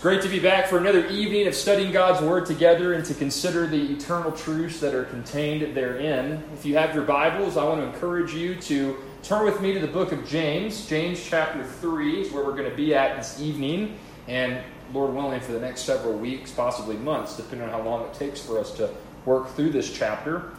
Great to be back for another evening of studying God's Word together and to consider the eternal truths that are contained therein. If you have your Bibles, I want to encourage you to turn with me to the book of James. James chapter 3 is where we're going to be at this evening, and Lord willing, for the next several weeks, possibly months, depending on how long it takes for us to work through this chapter.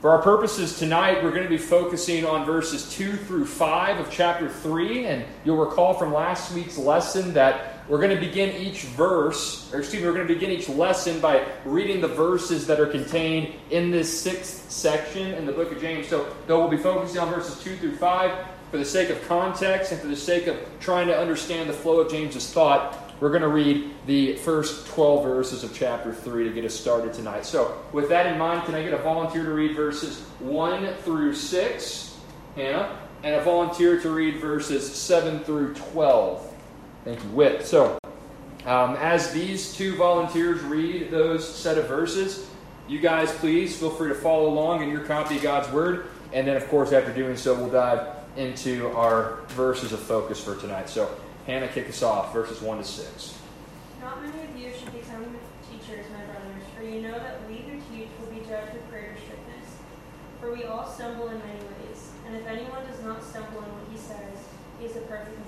For our purposes tonight, we're going to be focusing on verses 2 through 5 of chapter 3. And you'll recall from last week's lesson that we're going to begin each verse, or excuse me, we're going to begin each lesson by reading the verses that are contained in this sixth section in the book of James. So, though we'll be focusing on verses 2 through 5, for the sake of context and for the sake of trying to understand the flow of James's thought, we're going to read the first 12 verses of chapter 3 to get us started tonight. So, with that in mind, can I get a volunteer to read verses 1 through 6? Hannah. And a volunteer to read verses 7 through 12. Thank you, Whit. So, um, as these two volunteers read those set of verses, you guys please feel free to follow along in your copy of God's Word. And then, of course, after doing so, we'll dive into our verses of focus for tonight. So, Hannah, kick us off, verses 1 to 6. Not many of you should become teachers, my brothers, for you know that we who teach will be judged with greater strictness. For we all stumble in many ways, and if anyone does not stumble in what he says, he is a perfect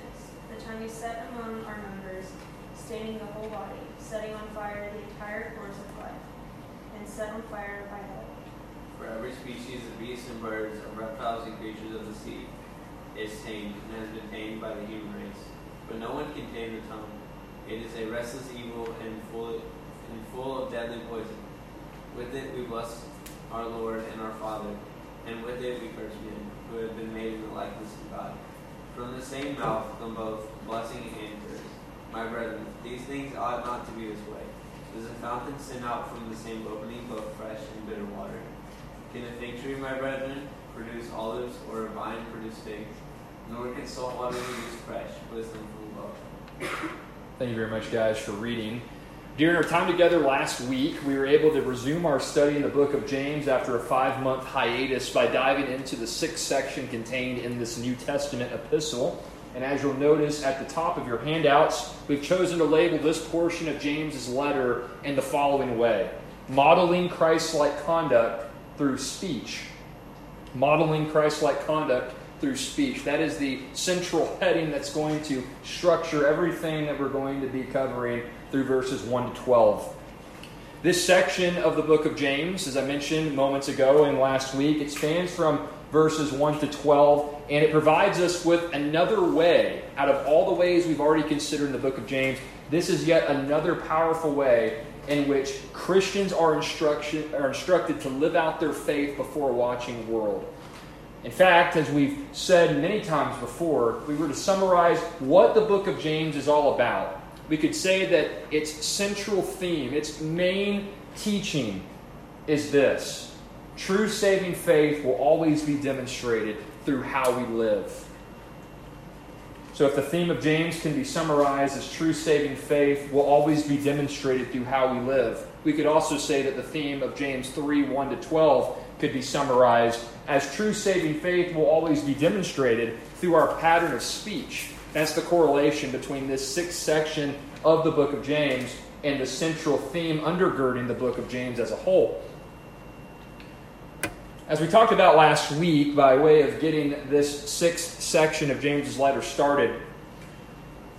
time you set among our members, staining the whole body, setting on fire the entire course of life, and set on fire by hell. For every species of beasts and birds, of reptiles and creatures of the sea, is tamed and has been tamed by the human race. But no one can tame the tongue. It is a restless evil and full, and full of deadly poison. With it we bless our Lord and our Father, and with it we curse men, who have been made in the likeness of God. From the same mouth come both blessing and curse. My brethren, these things ought not to be this way. Does a fountain send out from the same opening both fresh and bitter water? Can a fig tree, my brethren, produce olives, or a vine produce figs? Nor can salt water produce fresh wisdom from above. Thank you very much, guys, for reading. During our time together last week, we were able to resume our study in the book of James after a five month hiatus by diving into the sixth section contained in this New Testament epistle. And as you'll notice at the top of your handouts, we've chosen to label this portion of James's letter in the following way Modeling Christ like conduct through speech. Modeling Christ like conduct through speech. That is the central heading that's going to structure everything that we're going to be covering through verses 1 to 12. This section of the book of James, as I mentioned moments ago and last week, it spans from verses 1 to 12, and it provides us with another way out of all the ways we've already considered in the book of James. This is yet another powerful way in which Christians are, instruction, are instructed to live out their faith before a watching world. In fact, as we've said many times before, if we were to summarize what the book of James is all about we could say that its central theme, its main teaching is this true saving faith will always be demonstrated through how we live. So, if the theme of James can be summarized as true saving faith will always be demonstrated through how we live, we could also say that the theme of James 3 1 to 12 could be summarized as true saving faith will always be demonstrated through our pattern of speech that's the correlation between this sixth section of the book of James and the central theme undergirding the book of James as a whole. As we talked about last week, by way of getting this sixth section of James's letter started,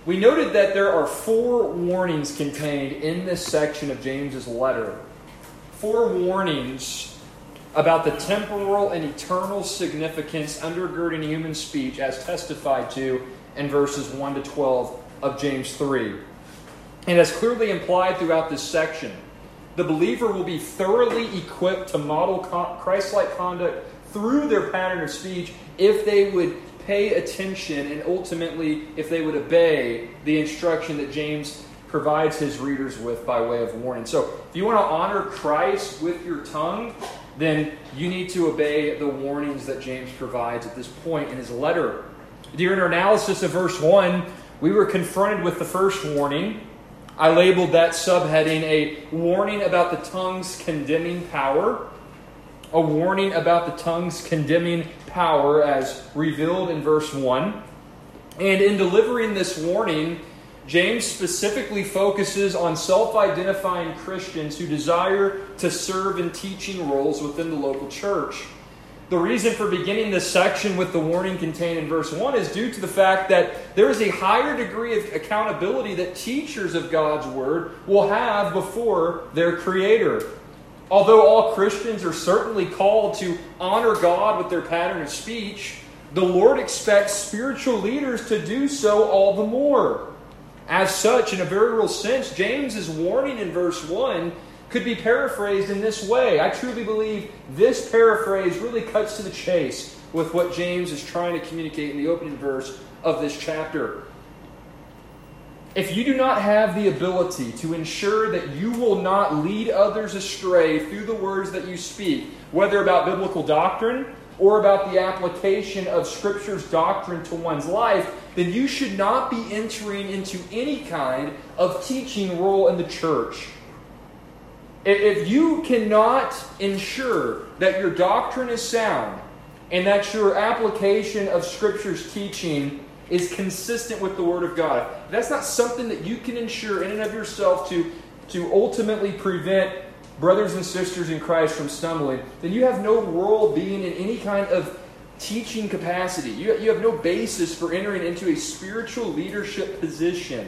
we noted that there are four warnings contained in this section of James's letter. Four warnings about the temporal and eternal significance undergirding human speech as testified to in verses 1 to 12 of James 3. And as clearly implied throughout this section, the believer will be thoroughly equipped to model Christ like conduct through their pattern of speech if they would pay attention and ultimately if they would obey the instruction that James provides his readers with by way of warning. So, if you want to honor Christ with your tongue, then you need to obey the warnings that James provides at this point in his letter. During our analysis of verse 1, we were confronted with the first warning. I labeled that subheading a warning about the tongue's condemning power. A warning about the tongue's condemning power as revealed in verse 1. And in delivering this warning, James specifically focuses on self identifying Christians who desire to serve in teaching roles within the local church. The reason for beginning this section with the warning contained in verse 1 is due to the fact that there is a higher degree of accountability that teachers of God's Word will have before their Creator. Although all Christians are certainly called to honor God with their pattern of speech, the Lord expects spiritual leaders to do so all the more. As such, in a very real sense, James's warning in verse 1 could be paraphrased in this way. I truly believe this paraphrase really cuts to the chase with what James is trying to communicate in the opening verse of this chapter. If you do not have the ability to ensure that you will not lead others astray through the words that you speak, whether about biblical doctrine or about the application of Scripture's doctrine to one's life, then you should not be entering into any kind of teaching role in the church. If you cannot ensure that your doctrine is sound and that your application of Scripture's teaching is consistent with the Word of God, that's not something that you can ensure in and of yourself to, to ultimately prevent brothers and sisters in Christ from stumbling, then you have no role being in any kind of teaching capacity. You, you have no basis for entering into a spiritual leadership position.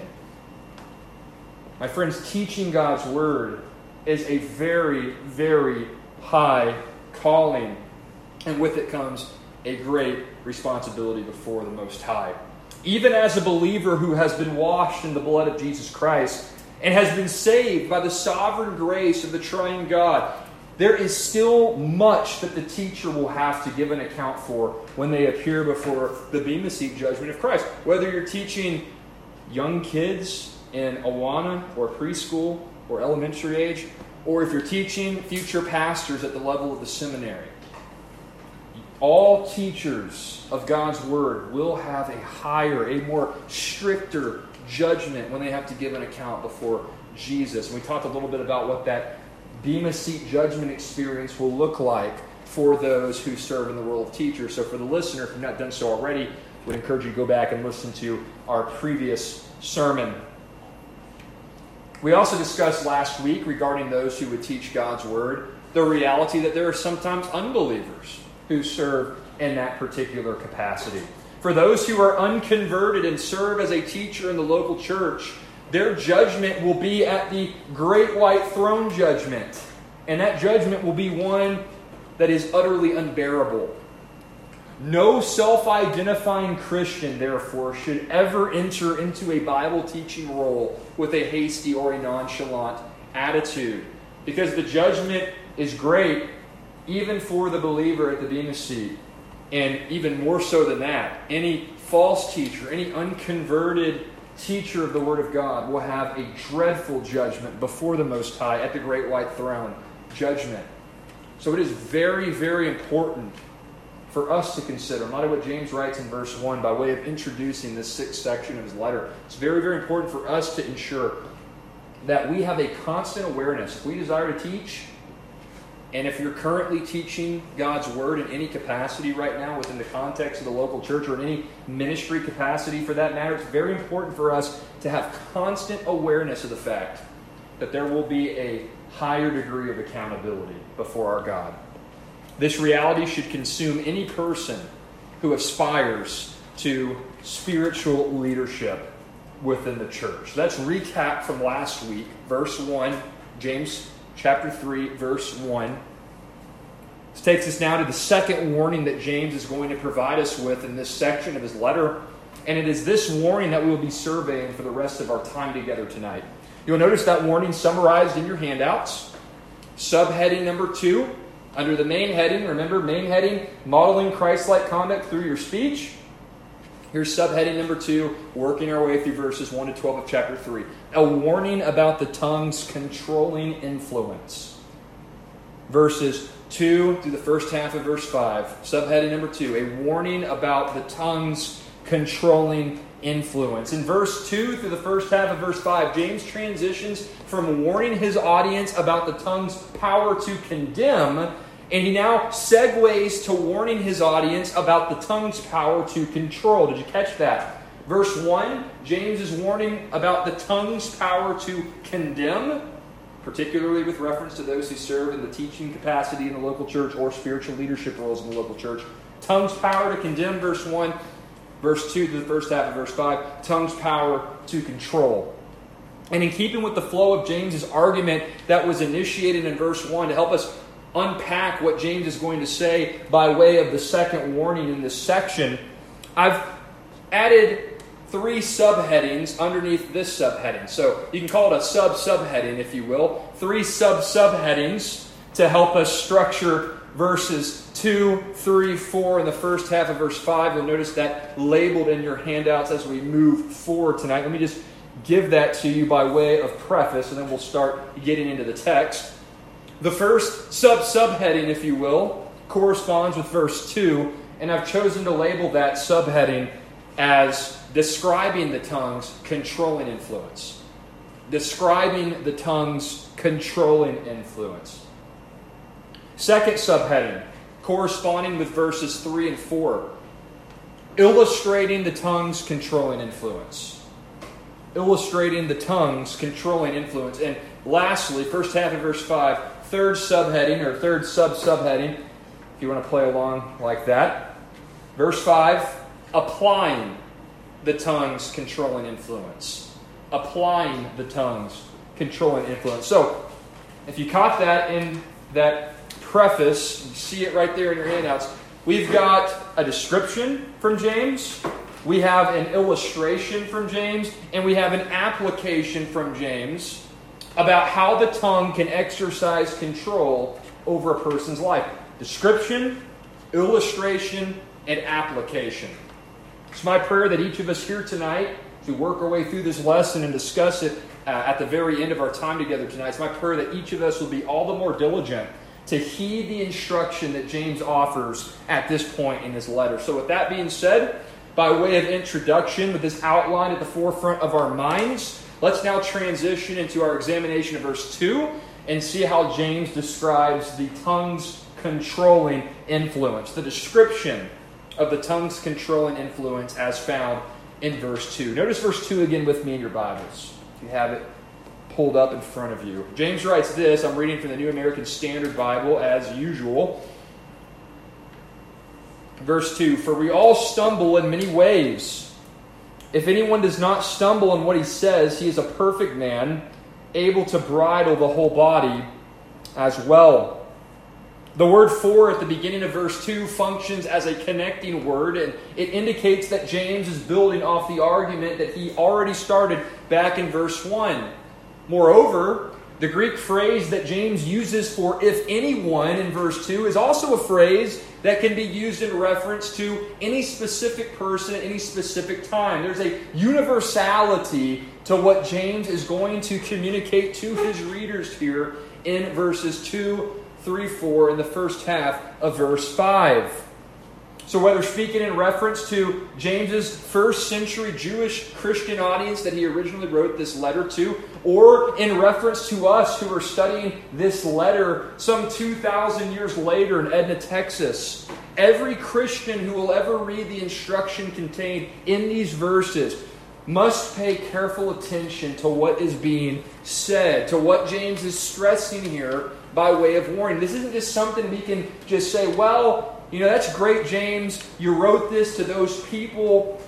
My friends, teaching God's Word is a very, very high calling. And with it comes a great responsibility before the Most High. Even as a believer who has been washed in the blood of Jesus Christ and has been saved by the sovereign grace of the triune God, there is still much that the teacher will have to give an account for when they appear before the Bema Seat judgment of Christ. Whether you're teaching young kids in Awana or preschool or elementary age, or if you're teaching future pastors at the level of the seminary. All teachers of God's Word will have a higher, a more stricter judgment when they have to give an account before Jesus. And we talked a little bit about what that Bema Seat judgment experience will look like for those who serve in the role of teacher. So, for the listener, if you've not done so already, would encourage you to go back and listen to our previous sermon. We also discussed last week regarding those who would teach God's Word the reality that there are sometimes unbelievers who serve in that particular capacity. For those who are unconverted and serve as a teacher in the local church, their judgment will be at the great white throne judgment. And that judgment will be one that is utterly unbearable. No self identifying Christian, therefore, should ever enter into a Bible teaching role with a hasty or a nonchalant attitude. Because the judgment is great, even for the believer at the Bema seat. And even more so than that, any false teacher, any unconverted teacher of the Word of God will have a dreadful judgment before the Most High at the great white throne. Judgment. So it is very, very important for us to consider, a lot of what James writes in verse 1 by way of introducing this sixth section of his letter. It's very, very important for us to ensure that we have a constant awareness. If we desire to teach, and if you're currently teaching God's Word in any capacity right now within the context of the local church or in any ministry capacity for that matter, it's very important for us to have constant awareness of the fact that there will be a higher degree of accountability before our God. This reality should consume any person who aspires to spiritual leadership within the church. Let's recap from last week, verse 1, James chapter 3, verse 1. This takes us now to the second warning that James is going to provide us with in this section of his letter. And it is this warning that we will be surveying for the rest of our time together tonight. You'll notice that warning summarized in your handouts. Subheading number two, under the main heading, remember, main heading, modeling Christ like conduct through your speech. Here's subheading number two, working our way through verses 1 to 12 of chapter 3. A warning about the tongue's controlling influence. Verses 2 through the first half of verse 5. Subheading number 2, a warning about the tongue's controlling influence. In verse 2 through the first half of verse 5, James transitions from warning his audience about the tongue's power to condemn and he now segues to warning his audience about the tongue's power to control. Did you catch that? Verse 1, James is warning about the tongue's power to condemn, particularly with reference to those who serve in the teaching capacity in the local church or spiritual leadership roles in the local church. Tongue's power to condemn, verse 1. Verse 2 to the first half of verse 5. Tongue's power to control. And in keeping with the flow of James's argument that was initiated in verse 1 to help us unpack what James is going to say by way of the second warning in this section, I've added three subheadings underneath this subheading. So you can call it a sub subheading, if you will. Three sub subheadings to help us structure verses 2, 3, 4, and the first half of verse 5. You'll notice that labeled in your handouts as we move forward tonight. Let me just give that to you by way of preface, and then we'll start getting into the text. The first sub subheading, if you will, corresponds with verse 2, and I've chosen to label that subheading as describing the tongue's controlling influence. Describing the tongue's controlling influence. Second subheading, corresponding with verses 3 and 4, illustrating the tongue's controlling influence. Illustrating the tongue's controlling influence. And lastly, first half of verse 5, third subheading or third sub subheading, if you want to play along like that. Verse 5 applying the tongue's controlling influence. Applying the tongue's controlling influence. So, if you caught that in that preface, you see it right there in your handouts. We've got a description from James, we have an illustration from James, and we have an application from James about how the tongue can exercise control over a person's life. Description, illustration, and application. It's my prayer that each of us here tonight, as we work our way through this lesson and discuss it uh, at the very end of our time together tonight, it's my prayer that each of us will be all the more diligent to heed the instruction that James offers at this point in his letter. So, with that being said, by way of introduction, with this outline at the forefront of our minds, Let's now transition into our examination of verse 2 and see how James describes the tongue's controlling influence, the description of the tongue's controlling influence as found in verse 2. Notice verse 2 again with me in your Bibles. If you have it pulled up in front of you. James writes this I'm reading from the New American Standard Bible as usual. Verse 2 For we all stumble in many ways. If anyone does not stumble in what he says, he is a perfect man, able to bridle the whole body as well. The word for at the beginning of verse 2 functions as a connecting word, and it indicates that James is building off the argument that he already started back in verse 1. Moreover, the Greek phrase that James uses for if anyone in verse 2 is also a phrase that can be used in reference to any specific person at any specific time. There's a universality to what James is going to communicate to his readers here in verses 2, 3, 4, in the first half of verse 5. So, whether speaking in reference to James's first century Jewish Christian audience that he originally wrote this letter to, or in reference to us who are studying this letter some 2,000 years later in Edna, Texas, every Christian who will ever read the instruction contained in these verses must pay careful attention to what is being said, to what James is stressing here by way of warning. This isn't just something we can just say, well, you know, that's great, James. You wrote this to those people.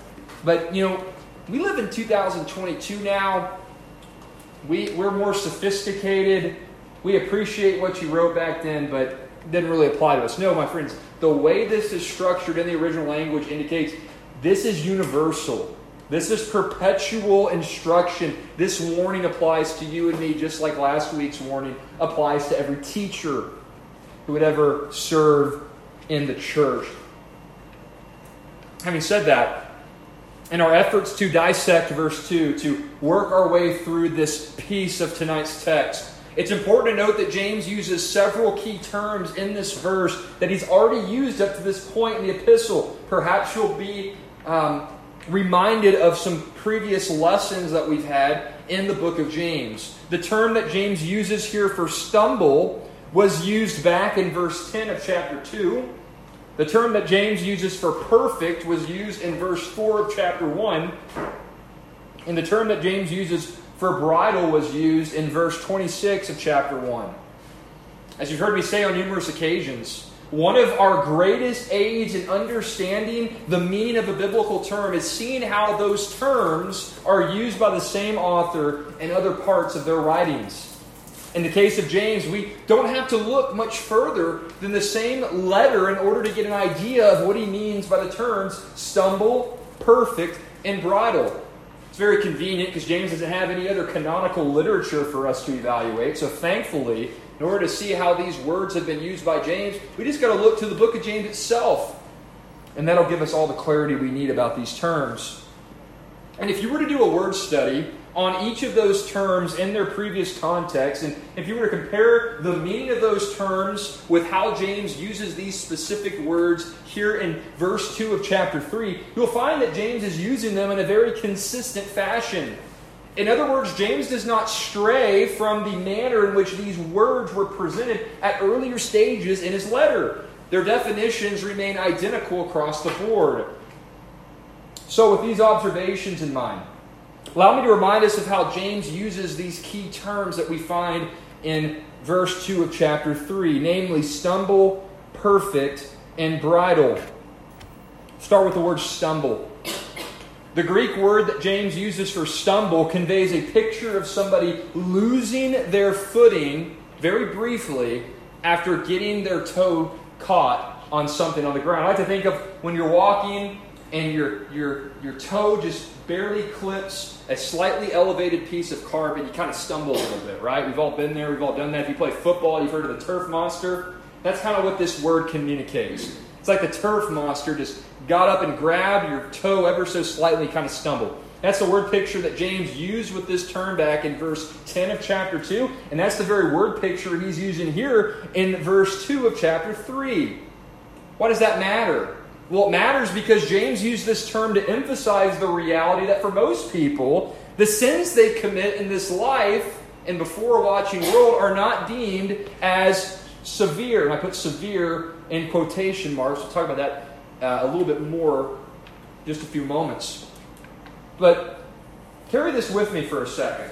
But, you know, we live in 2022 now. We, we're more sophisticated. We appreciate what you wrote back then, but didn't really apply to us. No, my friends, the way this is structured in the original language indicates this is universal. This is perpetual instruction. This warning applies to you and me, just like last week's warning applies to every teacher who would ever serve in the church. Having said that, in our efforts to dissect verse 2, to work our way through this piece of tonight's text, it's important to note that James uses several key terms in this verse that he's already used up to this point in the epistle. Perhaps you'll be um, reminded of some previous lessons that we've had in the book of James. The term that James uses here for stumble was used back in verse 10 of chapter 2. The term that James uses for perfect was used in verse 4 of chapter 1. And the term that James uses for bridle was used in verse 26 of chapter 1. As you've heard me say on numerous occasions, one of our greatest aids in understanding the meaning of a biblical term is seeing how those terms are used by the same author in other parts of their writings. In the case of James, we don't have to look much further than the same letter in order to get an idea of what he means by the terms stumble, perfect, and bridle. It's very convenient because James doesn't have any other canonical literature for us to evaluate. So thankfully, in order to see how these words have been used by James, we just got to look to the book of James itself. And that'll give us all the clarity we need about these terms. And if you were to do a word study on each of those terms in their previous context, and if you were to compare the meaning of those terms with how James uses these specific words here in verse 2 of chapter 3, you'll find that James is using them in a very consistent fashion. In other words, James does not stray from the manner in which these words were presented at earlier stages in his letter. Their definitions remain identical across the board. So, with these observations in mind, allow me to remind us of how James uses these key terms that we find in verse 2 of chapter 3, namely stumble, perfect, and bridle. Start with the word stumble. The Greek word that James uses for stumble conveys a picture of somebody losing their footing very briefly after getting their toe caught on something on the ground. I like to think of when you're walking and your, your, your toe just barely clips a slightly elevated piece of carpet, you kind of stumble a little bit, right? We've all been there, we've all done that. If you play football, you've heard of the turf monster. That's kind of what this word communicates. It's like the turf monster just got up and grabbed your toe ever so slightly, kind of stumbled. That's the word picture that James used with this term back in verse 10 of chapter 2, and that's the very word picture he's using here in verse 2 of chapter 3. Why does that matter? Well, it matters because James used this term to emphasize the reality that for most people, the sins they commit in this life and before a watching world are not deemed as severe. And I put severe in quotation marks. We'll talk about that uh, a little bit more just a few moments. But carry this with me for a second.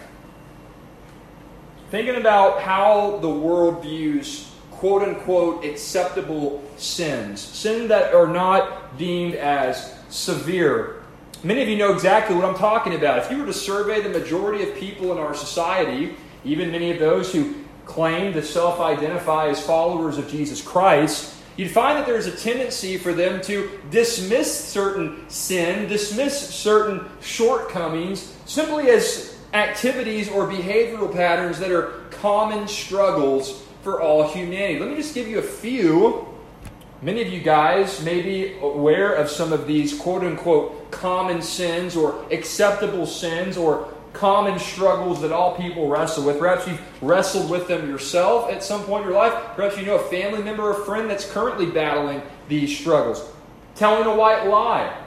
Thinking about how the world views quote unquote acceptable sins, sins that are not deemed as severe. Many of you know exactly what I'm talking about. If you were to survey the majority of people in our society, even many of those who claim to self identify as followers of Jesus Christ, you'd find that there's a tendency for them to dismiss certain sin, dismiss certain shortcomings, simply as activities or behavioral patterns that are common struggles for all humanity. Let me just give you a few. Many of you guys may be aware of some of these quote unquote common sins or acceptable sins or common struggles that all people wrestle with. Perhaps you've wrestled with them yourself at some point in your life. Perhaps you know a family member or friend that's currently battling these struggles. Telling a white lie,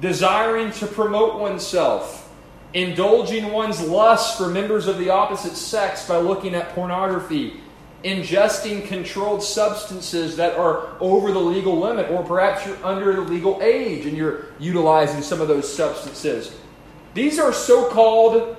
desiring to promote oneself, indulging one's lust for members of the opposite sex by looking at pornography, ingesting controlled substances that are over the legal limit, or perhaps you're under the legal age and you're utilizing some of those substances these are so called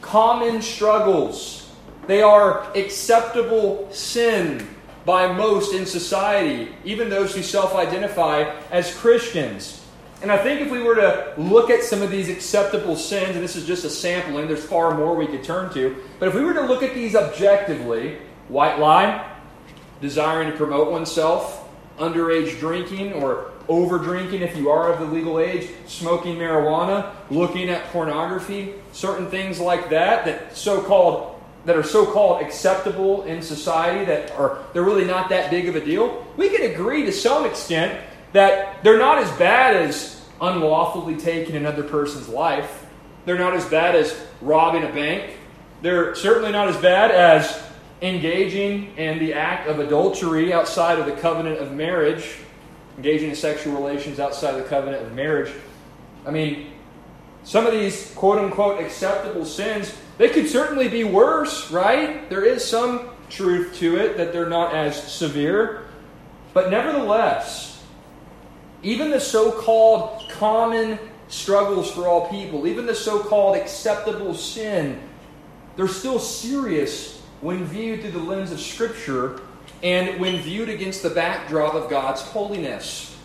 common struggles. They are acceptable sin by most in society, even those who self identify as Christians. And I think if we were to look at some of these acceptable sins, and this is just a sampling, there's far more we could turn to, but if we were to look at these objectively, white lie, desiring to promote oneself, underage drinking, or over drinking if you are of the legal age, smoking marijuana, looking at pornography, certain things like that that so-called that are so-called acceptable in society that are they're really not that big of a deal. We can agree to some extent that they're not as bad as unlawfully taking another person's life. They're not as bad as robbing a bank. They're certainly not as bad as engaging in the act of adultery outside of the covenant of marriage, engaging in sexual relations outside of the covenant of marriage. I mean, some of these quote unquote acceptable sins, they could certainly be worse, right? There is some truth to it that they're not as severe. But nevertheless, even the so called common struggles for all people, even the so called acceptable sin, they're still serious when viewed through the lens of Scripture and when viewed against the backdrop of God's holiness.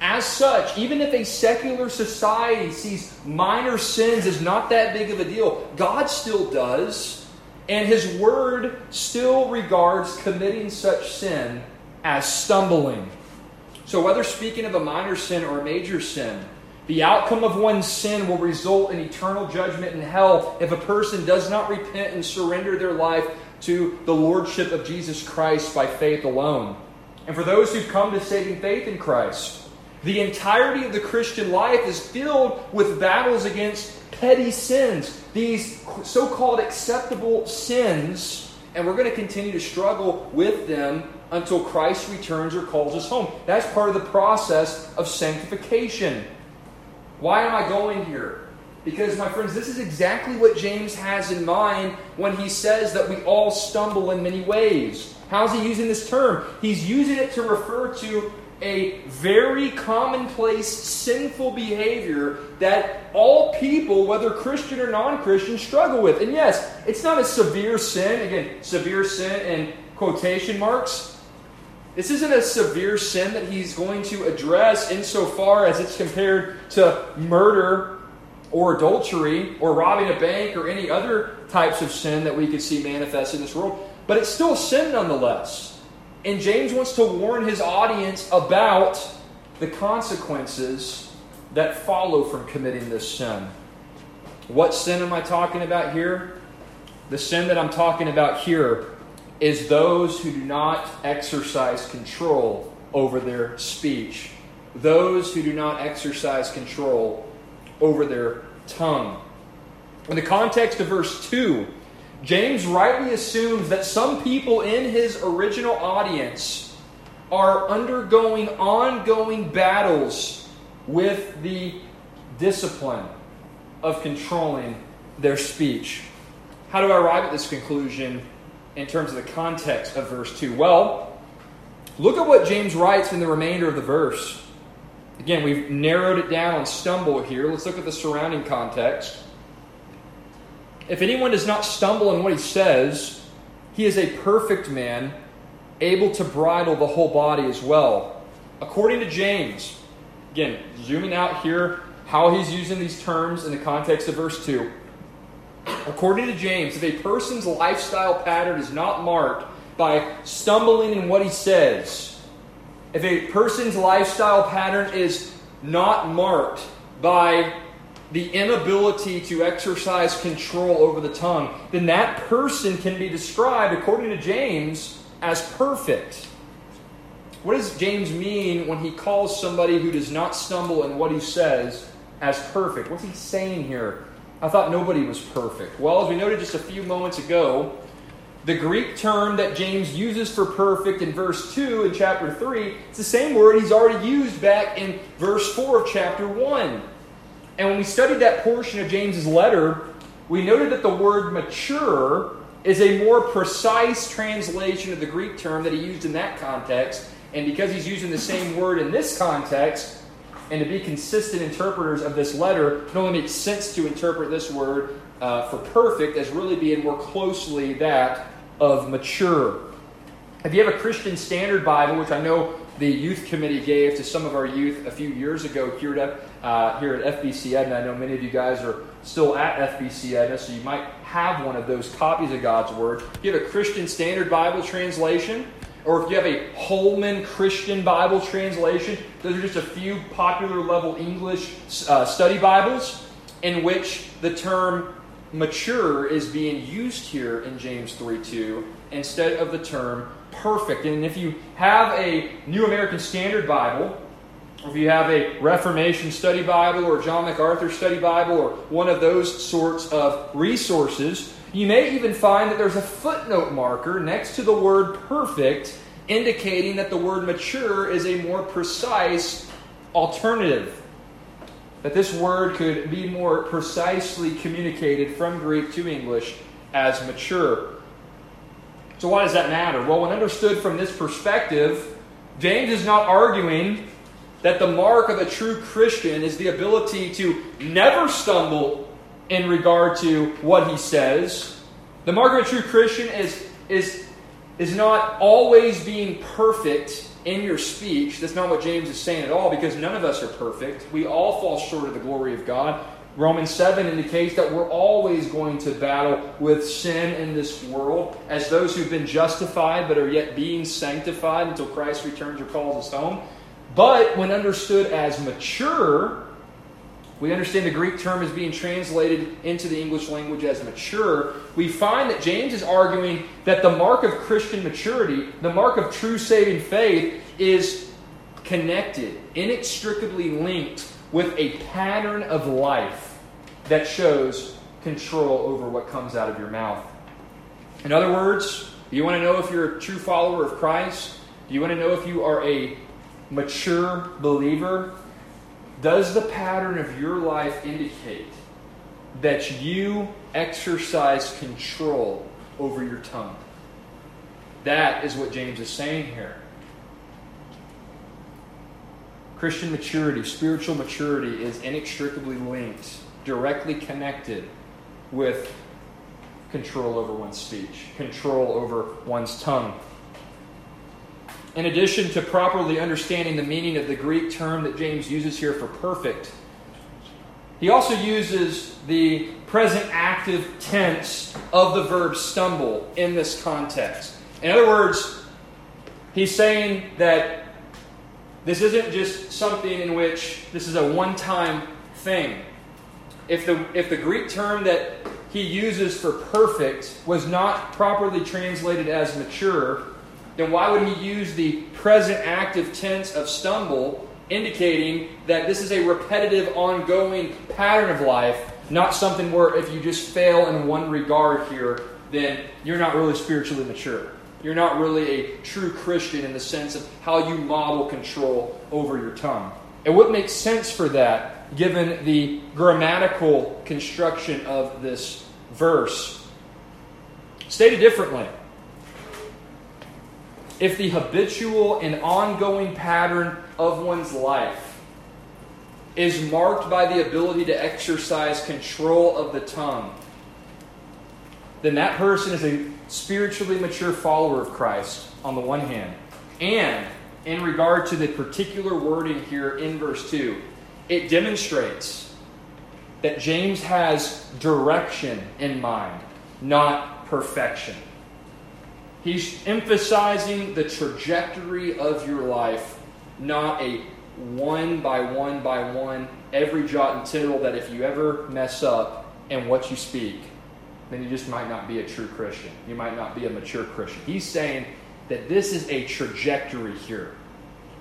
As such, even if a secular society sees minor sins as not that big of a deal, God still does, and His Word still regards committing such sin as stumbling. So, whether speaking of a minor sin or a major sin, the outcome of one's sin will result in eternal judgment in hell if a person does not repent and surrender their life to the Lordship of Jesus Christ by faith alone. And for those who've come to saving faith in Christ, the entirety of the Christian life is filled with battles against petty sins, these so called acceptable sins, and we're going to continue to struggle with them until Christ returns or calls us home. That's part of the process of sanctification. Why am I going here? Because, my friends, this is exactly what James has in mind when he says that we all stumble in many ways. How's he using this term? He's using it to refer to a very commonplace sinful behavior that all people, whether Christian or non Christian, struggle with. And yes, it's not a severe sin. Again, severe sin in quotation marks. This isn't a severe sin that he's going to address insofar as it's compared to murder or adultery or robbing a bank or any other types of sin that we could see manifest in this world. But it's still sin nonetheless. And James wants to warn his audience about the consequences that follow from committing this sin. What sin am I talking about here? The sin that I'm talking about here is those who do not exercise control over their speech, those who do not exercise control over their tongue. In the context of verse 2, James rightly assumes that some people in his original audience are undergoing ongoing battles with the discipline of controlling their speech. How do I arrive at this conclusion in terms of the context of verse 2? Well, look at what James writes in the remainder of the verse. Again, we've narrowed it down on stumble here. Let's look at the surrounding context. If anyone does not stumble in what he says, he is a perfect man, able to bridle the whole body as well. According to James, again, zooming out here, how he's using these terms in the context of verse 2. According to James, if a person's lifestyle pattern is not marked by stumbling in what he says, if a person's lifestyle pattern is not marked by the inability to exercise control over the tongue, then that person can be described, according to James, as perfect. What does James mean when he calls somebody who does not stumble in what he says as perfect? What's he saying here? I thought nobody was perfect. Well, as we noted just a few moments ago, the Greek term that James uses for perfect in verse 2 in chapter 3, it's the same word he's already used back in verse 4 of chapter 1. And when we studied that portion of James's letter, we noted that the word mature is a more precise translation of the Greek term that he used in that context. And because he's using the same word in this context, and to be consistent interpreters of this letter, it only makes sense to interpret this word uh, for perfect as really being more closely that of mature. If you have a Christian Standard Bible, which I know the youth committee gave to some of our youth a few years ago here at, uh, here at FBC Edna. I know many of you guys are still at FBC Edna, so you might have one of those copies of God's Word. If you have a Christian Standard Bible translation, or if you have a Holman Christian Bible translation, those are just a few popular level English uh, study Bibles in which the term mature is being used here in James 3 2 instead of the term perfect. And if you have a New American Standard Bible, or if you have a Reformation study Bible or John MacArthur study Bible or one of those sorts of resources, you may even find that there's a footnote marker next to the word perfect, indicating that the word mature is a more precise alternative. That this word could be more precisely communicated from Greek to English as mature. So, why does that matter? Well, when understood from this perspective, James is not arguing that the mark of a true Christian is the ability to never stumble in regard to what he says. The mark of a true Christian is, is, is not always being perfect in your speech. That's not what James is saying at all, because none of us are perfect. We all fall short of the glory of God. Romans 7 indicates that we're always going to battle with sin in this world as those who've been justified but are yet being sanctified until Christ returns or calls us home. But when understood as mature, we understand the Greek term is being translated into the English language as mature. We find that James is arguing that the mark of Christian maturity, the mark of true saving faith, is connected, inextricably linked with a pattern of life that shows control over what comes out of your mouth. In other words, you want to know if you're a true follower of Christ? Do you want to know if you are a mature believer? Does the pattern of your life indicate that you exercise control over your tongue? That is what James is saying here. Christian maturity, spiritual maturity, is inextricably linked, directly connected with control over one's speech, control over one's tongue. In addition to properly understanding the meaning of the Greek term that James uses here for perfect, he also uses the present active tense of the verb stumble in this context. In other words, he's saying that this isn't just something in which this is a one time thing. If the, if the Greek term that he uses for perfect was not properly translated as mature, then why would he use the present active tense of stumble, indicating that this is a repetitive, ongoing pattern of life, not something where if you just fail in one regard here, then you're not really spiritually mature. You're not really a true Christian in the sense of how you model control over your tongue. And what makes sense for that, given the grammatical construction of this verse? Stated differently, if the habitual and ongoing pattern of one's life is marked by the ability to exercise control of the tongue, then that person is a spiritually mature follower of Christ on the one hand. And in regard to the particular wording here in verse 2, it demonstrates that James has direction in mind, not perfection. He's emphasizing the trajectory of your life, not a one by one by one, every jot and tittle that if you ever mess up in what you speak, then you just might not be a true Christian. You might not be a mature Christian. He's saying that this is a trajectory here.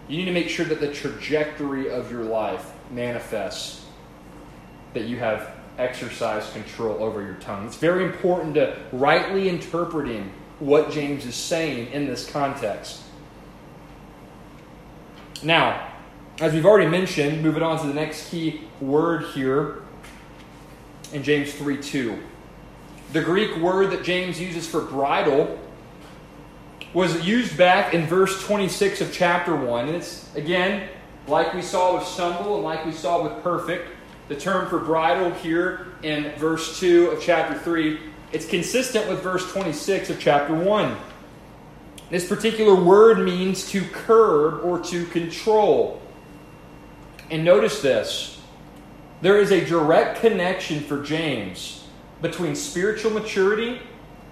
You need to make sure that the trajectory of your life manifests that you have exercised control over your tongue. It's very important to rightly interpreting what James is saying in this context. Now, as we've already mentioned, moving on to the next key word here in James 3 2. The Greek word that James uses for bridle was used back in verse 26 of chapter 1. And it's, again, like we saw with stumble and like we saw with perfect, the term for bridle here in verse 2 of chapter 3, it's consistent with verse 26 of chapter 1. This particular word means to curb or to control. And notice this there is a direct connection for James between spiritual maturity,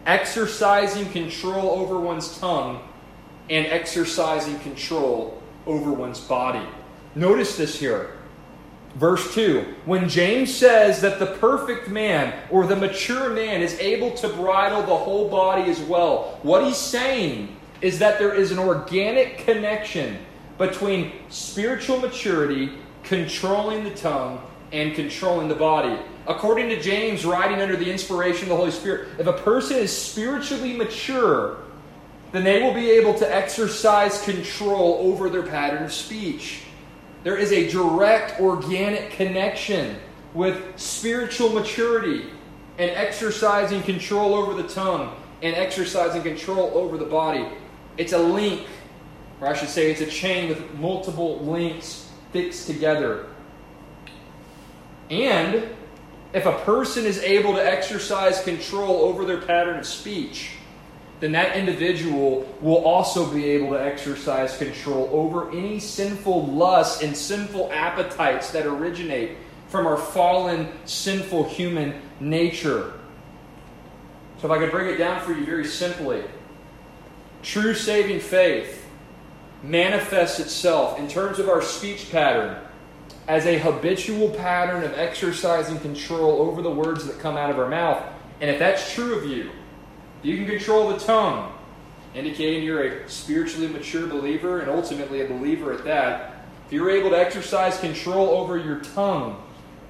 exercising control over one's tongue, and exercising control over one's body. Notice this here. Verse 2 When James says that the perfect man or the mature man is able to bridle the whole body as well, what he's saying is that there is an organic connection between spiritual maturity, controlling the tongue, and controlling the body. According to James, writing under the inspiration of the Holy Spirit, if a person is spiritually mature, then they will be able to exercise control over their pattern of speech. There is a direct organic connection with spiritual maturity and exercising control over the tongue and exercising control over the body. It's a link, or I should say, it's a chain with multiple links fixed together. And if a person is able to exercise control over their pattern of speech, then that individual will also be able to exercise control over any sinful lusts and sinful appetites that originate from our fallen, sinful human nature. So, if I could break it down for you very simply, true saving faith manifests itself in terms of our speech pattern as a habitual pattern of exercising control over the words that come out of our mouth. And if that's true of you, you can control the tongue, indicating you're a spiritually mature believer and ultimately a believer at that. If you're able to exercise control over your tongue,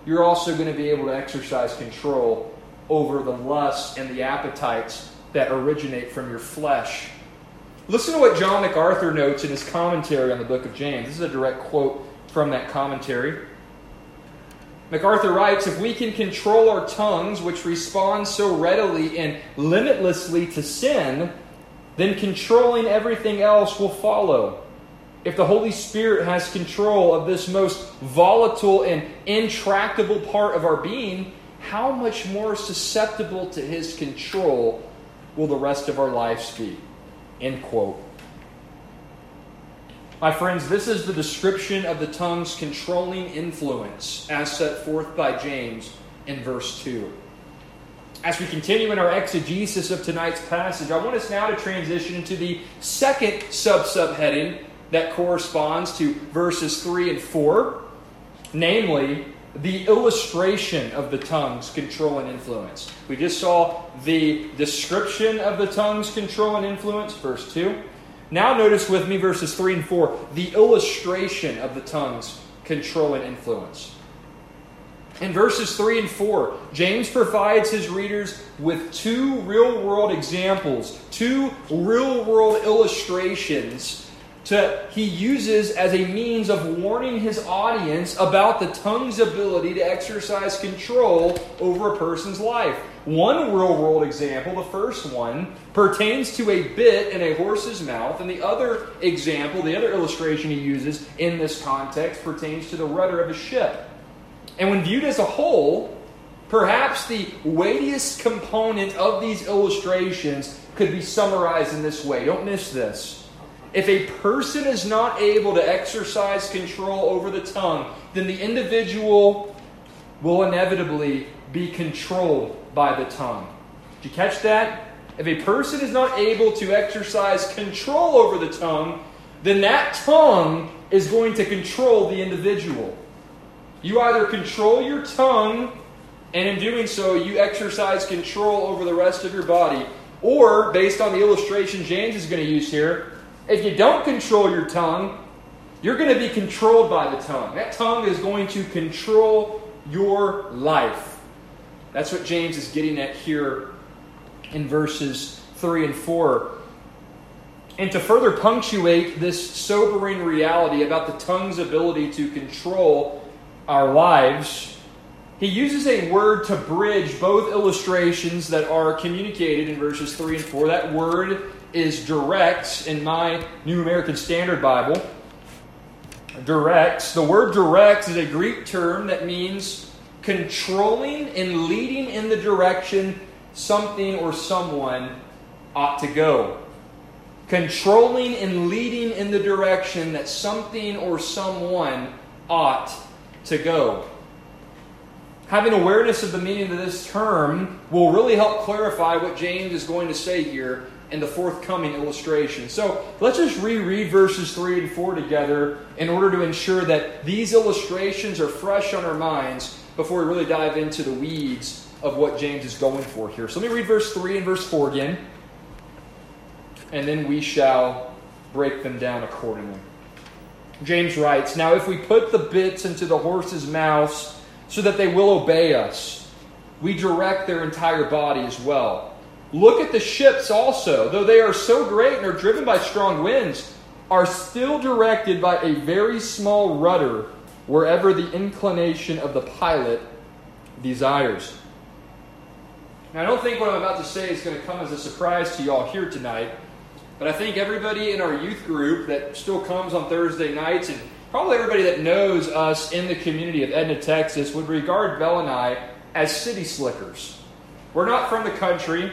you're also going to be able to exercise control over the lusts and the appetites that originate from your flesh. Listen to what John MacArthur notes in his commentary on the book of James. This is a direct quote from that commentary. MacArthur writes If we can control our tongues, which respond so readily and limitlessly to sin, then controlling everything else will follow. If the Holy Spirit has control of this most volatile and intractable part of our being, how much more susceptible to his control will the rest of our lives be? End quote. My friends, this is the description of the tongue's controlling influence as set forth by James in verse 2. As we continue in our exegesis of tonight's passage, I want us now to transition into the second sub subheading that corresponds to verses 3 and 4, namely, the illustration of the tongue's control and influence. We just saw the description of the tongue's control and influence, verse 2. Now, notice with me verses 3 and 4 the illustration of the tongue's control and influence. In verses 3 and 4, James provides his readers with two real world examples, two real world illustrations to, he uses as a means of warning his audience about the tongue's ability to exercise control over a person's life. One real world example, the first one, pertains to a bit in a horse's mouth, and the other example, the other illustration he uses in this context, pertains to the rudder of a ship. And when viewed as a whole, perhaps the weightiest component of these illustrations could be summarized in this way. Don't miss this. If a person is not able to exercise control over the tongue, then the individual will inevitably be controlled by the tongue. Did you catch that? If a person is not able to exercise control over the tongue, then that tongue is going to control the individual. You either control your tongue, and in doing so, you exercise control over the rest of your body, or, based on the illustration James is going to use here, if you don't control your tongue, you're going to be controlled by the tongue. That tongue is going to control your life. That's what James is getting at here in verses 3 and 4. And to further punctuate this sobering reality about the tongue's ability to control our lives, he uses a word to bridge both illustrations that are communicated in verses 3 and 4. That word is direct in my New American Standard Bible. Directs. The word directs is a Greek term that means controlling and leading in the direction something or someone ought to go. Controlling and leading in the direction that something or someone ought to go. Having awareness of the meaning of this term will really help clarify what James is going to say here in the forthcoming illustration. So let's just reread verses 3 and 4 together in order to ensure that these illustrations are fresh on our minds before we really dive into the weeds of what James is going for here. So let me read verse 3 and verse 4 again, and then we shall break them down accordingly. James writes, Now if we put the bits into the horses' mouths so that they will obey us, we direct their entire body as well. Look at the ships also, though they are so great and are driven by strong winds, are still directed by a very small rudder wherever the inclination of the pilot desires. Now, I don't think what I'm about to say is going to come as a surprise to y'all here tonight, but I think everybody in our youth group that still comes on Thursday nights, and probably everybody that knows us in the community of Edna, Texas, would regard Bell and I as city slickers. We're not from the country.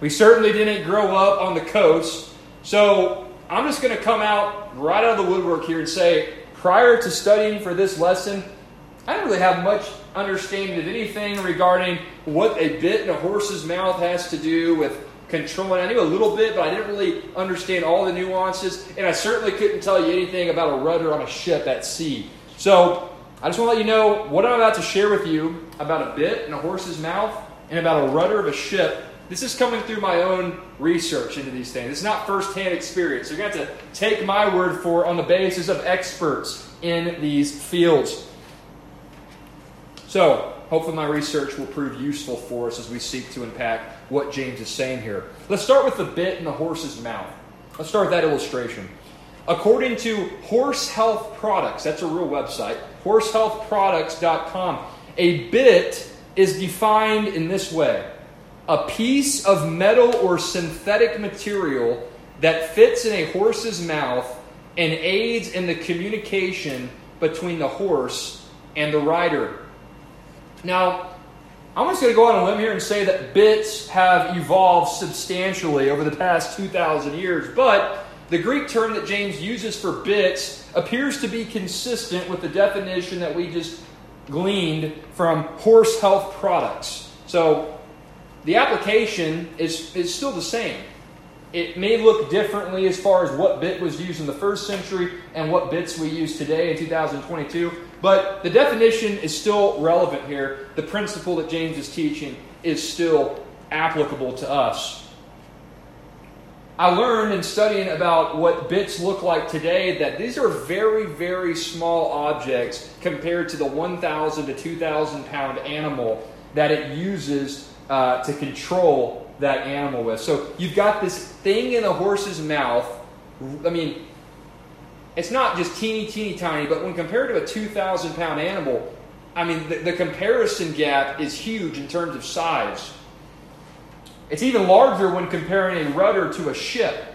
We certainly didn't grow up on the coast. So I'm just going to come out right out of the woodwork here and say prior to studying for this lesson, I didn't really have much understanding of anything regarding what a bit in a horse's mouth has to do with controlling. I knew a little bit, but I didn't really understand all the nuances, and I certainly couldn't tell you anything about a rudder on a ship at sea. So I just want to let you know what I'm about to share with you about a bit in a horse's mouth and about a rudder of a ship. This is coming through my own research into these things. It's not firsthand experience. So You're going to have to take my word for it on the basis of experts in these fields. So, hopefully, my research will prove useful for us as we seek to unpack what James is saying here. Let's start with the bit in the horse's mouth. Let's start with that illustration. According to Horse Health Products, that's a real website, horsehealthproducts.com, a bit is defined in this way a piece of metal or synthetic material that fits in a horse's mouth and aids in the communication between the horse and the rider. Now, I'm just going to go on a limb here and say that bits have evolved substantially over the past 2,000 years, but the Greek term that James uses for bits appears to be consistent with the definition that we just gleaned from horse health products. So the application is, is still the same. It may look differently as far as what bit was used in the first century and what bits we use today in 2022, but the definition is still relevant here. The principle that James is teaching is still applicable to us. I learned in studying about what bits look like today that these are very, very small objects compared to the 1,000 to 2,000 pound animal that it uses uh, to control that animal with. So you've got this thing in a horse's mouth. I mean, it's not just teeny, teeny, tiny, but when compared to a 2,000 pound animal, I mean, the, the comparison gap is huge in terms of size. It's even larger when comparing a rudder to a ship.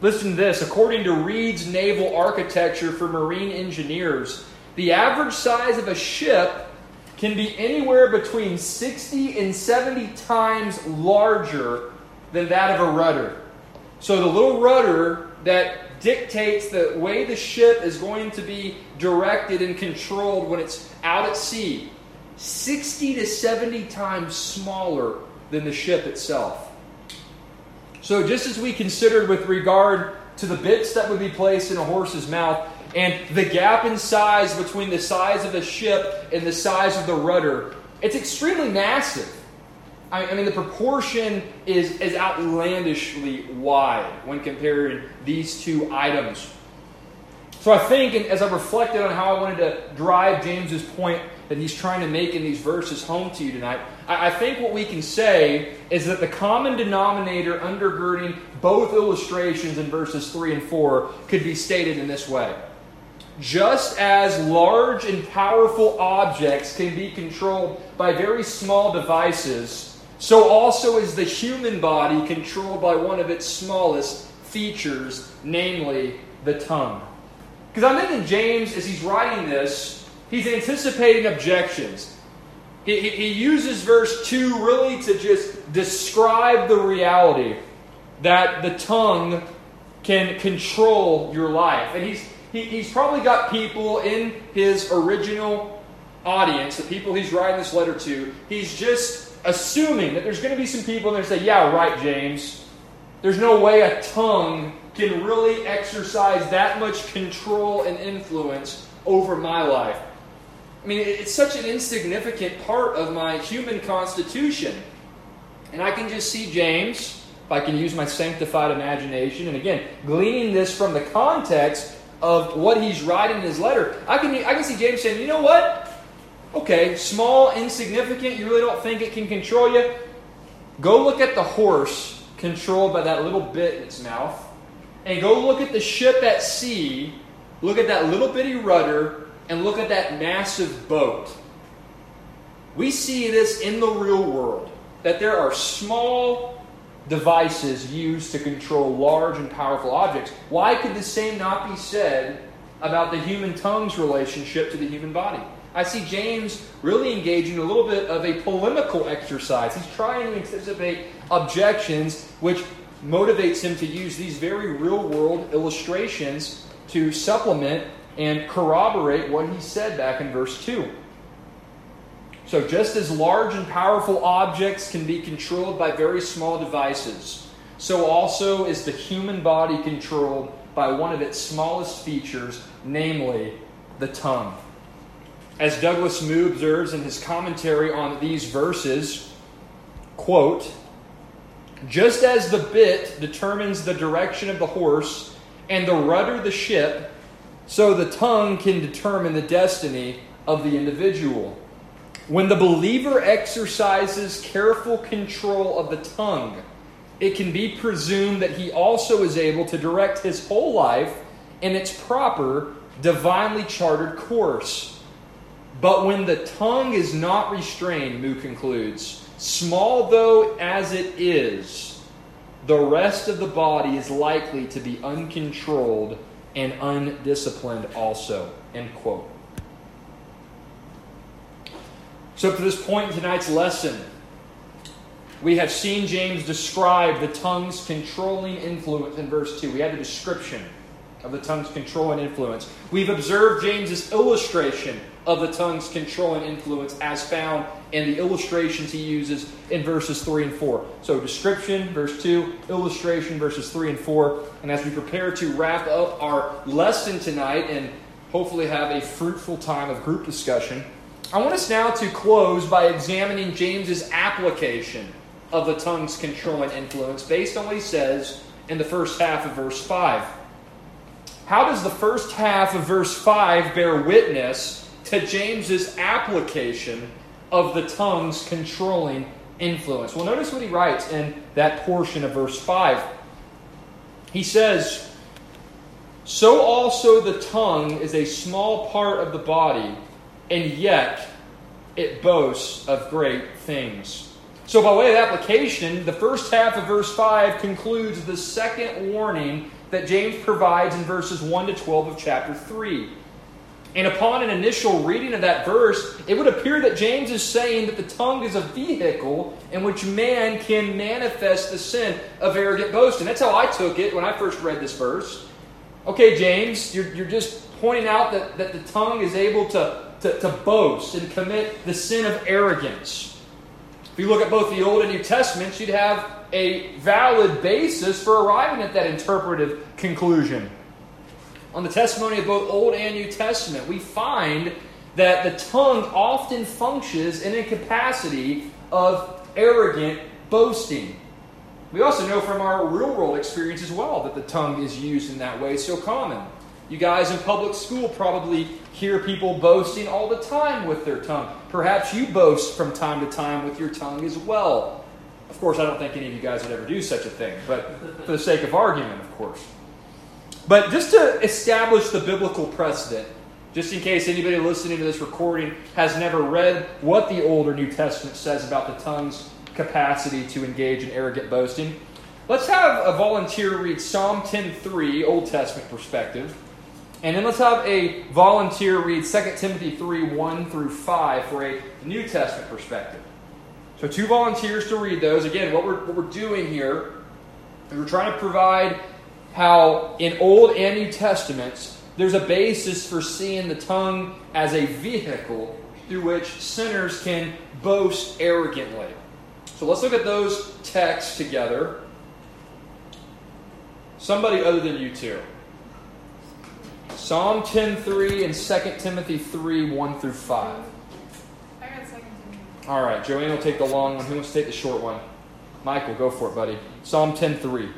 Listen to this. According to Reed's Naval Architecture for Marine Engineers, the average size of a ship can be anywhere between 60 and 70 times larger than that of a rudder. So the little rudder that dictates the way the ship is going to be directed and controlled when it's out at sea, 60 to 70 times smaller than the ship itself. So, just as we considered with regard to the bits that would be placed in a horse's mouth and the gap in size between the size of the ship and the size of the rudder, it's extremely massive. I mean, the proportion is, is outlandishly wide when comparing these two items. So I think, as I reflected on how I wanted to drive James's point that he's trying to make in these verses home to you tonight, I, I think what we can say is that the common denominator undergirding both illustrations in verses 3 and 4 could be stated in this way. Just as large and powerful objects can be controlled by very small devices, so also is the human body controlled by one of its smallest features, namely the tongue. Because I'm thinking James, as he's writing this, he's anticipating objections. He, he, he uses verse 2 really to just describe the reality that the tongue can control your life. And he's, he, he's probably got people in his original audience, the people he's writing this letter to, he's just assuming that there's going to be some people that say, Yeah, right, James. There's no way a tongue can really exercise that much control and influence over my life. I mean, it's such an insignificant part of my human constitution. And I can just see James, if I can use my sanctified imagination, and again, gleaning this from the context of what he's writing in his letter, I can, I can see James saying, you know what? Okay, small, insignificant, you really don't think it can control you? Go look at the horse controlled by that little bit in its mouth, and go look at the ship at sea, look at that little bitty rudder, and look at that massive boat. We see this in the real world that there are small devices used to control large and powerful objects. Why could the same not be said about the human tongue's relationship to the human body? I see James really engaging in a little bit of a polemical exercise. He's trying to anticipate objections, which motivates him to use these very real world illustrations to supplement and corroborate what he said back in verse 2. So, just as large and powerful objects can be controlled by very small devices, so also is the human body controlled by one of its smallest features, namely the tongue. As Douglas Moo observes in his commentary on these verses, quote, just as the bit determines the direction of the horse and the rudder the ship, so the tongue can determine the destiny of the individual. When the believer exercises careful control of the tongue, it can be presumed that he also is able to direct his whole life in its proper, divinely chartered course. But when the tongue is not restrained, Moo concludes, small though as it is, the rest of the body is likely to be uncontrolled and undisciplined also. End quote. So, up to this point in tonight's lesson, we have seen James describe the tongue's controlling influence in verse 2. We had the description of the tongue's control and influence. We've observed James's illustration of the tongue's control and influence as found in the illustrations he uses in verses 3 and 4. So, description, verse 2, illustration, verses 3 and 4. And as we prepare to wrap up our lesson tonight and hopefully have a fruitful time of group discussion, I want us now to close by examining James's application of the tongue's control and influence based on what he says in the first half of verse 5. How does the first half of verse 5 bear witness to James's application of the tongue's controlling influence? Well, notice what he writes in that portion of verse 5. He says, So also the tongue is a small part of the body, and yet it boasts of great things. So, by way of application, the first half of verse 5 concludes the second warning that James provides in verses 1 to 12 of chapter 3. And upon an initial reading of that verse, it would appear that James is saying that the tongue is a vehicle in which man can manifest the sin of arrogant boasting. That's how I took it when I first read this verse. Okay, James, you're, you're just pointing out that, that the tongue is able to, to, to boast and commit the sin of arrogance. If you look at both the Old and New Testaments, you'd have a valid basis for arriving at that interpretive conclusion. On the testimony of both Old and New Testament, we find that the tongue often functions in a capacity of arrogant boasting. We also know from our real world experience as well that the tongue is used in that way so common. You guys in public school probably hear people boasting all the time with their tongue. Perhaps you boast from time to time with your tongue as well. Of course, I don't think any of you guys would ever do such a thing, but for the sake of argument, of course. But just to establish the biblical precedent, just in case anybody listening to this recording has never read what the Old or New Testament says about the tongue's capacity to engage in arrogant boasting, let's have a volunteer read Psalm 10:3, Old Testament perspective. And then let's have a volunteer read 2 Timothy 3 1 through 5 for a New Testament perspective. So, two volunteers to read those. Again, what we're, what we're doing here is we're trying to provide how in Old and New Testaments there's a basis for seeing the tongue as a vehicle through which sinners can boast arrogantly. So, let's look at those texts together. Somebody other than you two. Psalm 10.3 and 2 Timothy 3, 1 through 5. I got 2 Timothy. All right, Joanne will take the long one. Who wants to take the short one? Michael, go for it, buddy. Psalm 10.3.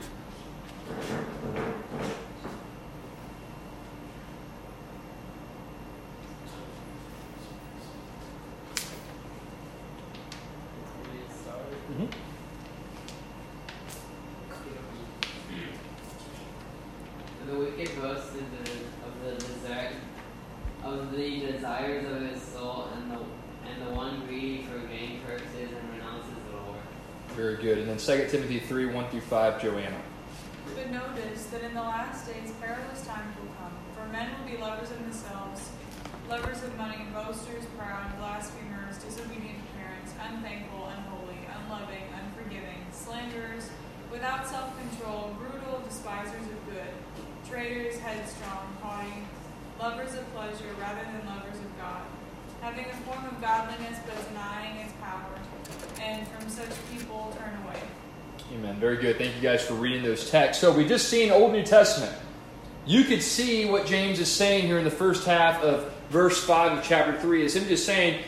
Mm-hmm. the wicked verse the desires of his soul, and the and the one greedy for gain curses and renounces the Lord. Very good. And then 2 Timothy 3 1 through 5, Joanna. But notice that in the last days perilous times will come, for men will be lovers of themselves, lovers of money, boasters, proud, blasphemers, disobedient to parents, unthankful, unholy, unloving, unforgiving, slanderers, without self control, brutal, despisers of good, traitors, headstrong, haughty, lovers of pleasure rather than lovers of God, having a form of godliness but denying its power. And from such people turn away. Amen. Very good. Thank you guys for reading those texts. So we just seen Old New Testament. You could see what James is saying here in the first half of verse 5 of chapter 3 is him just saying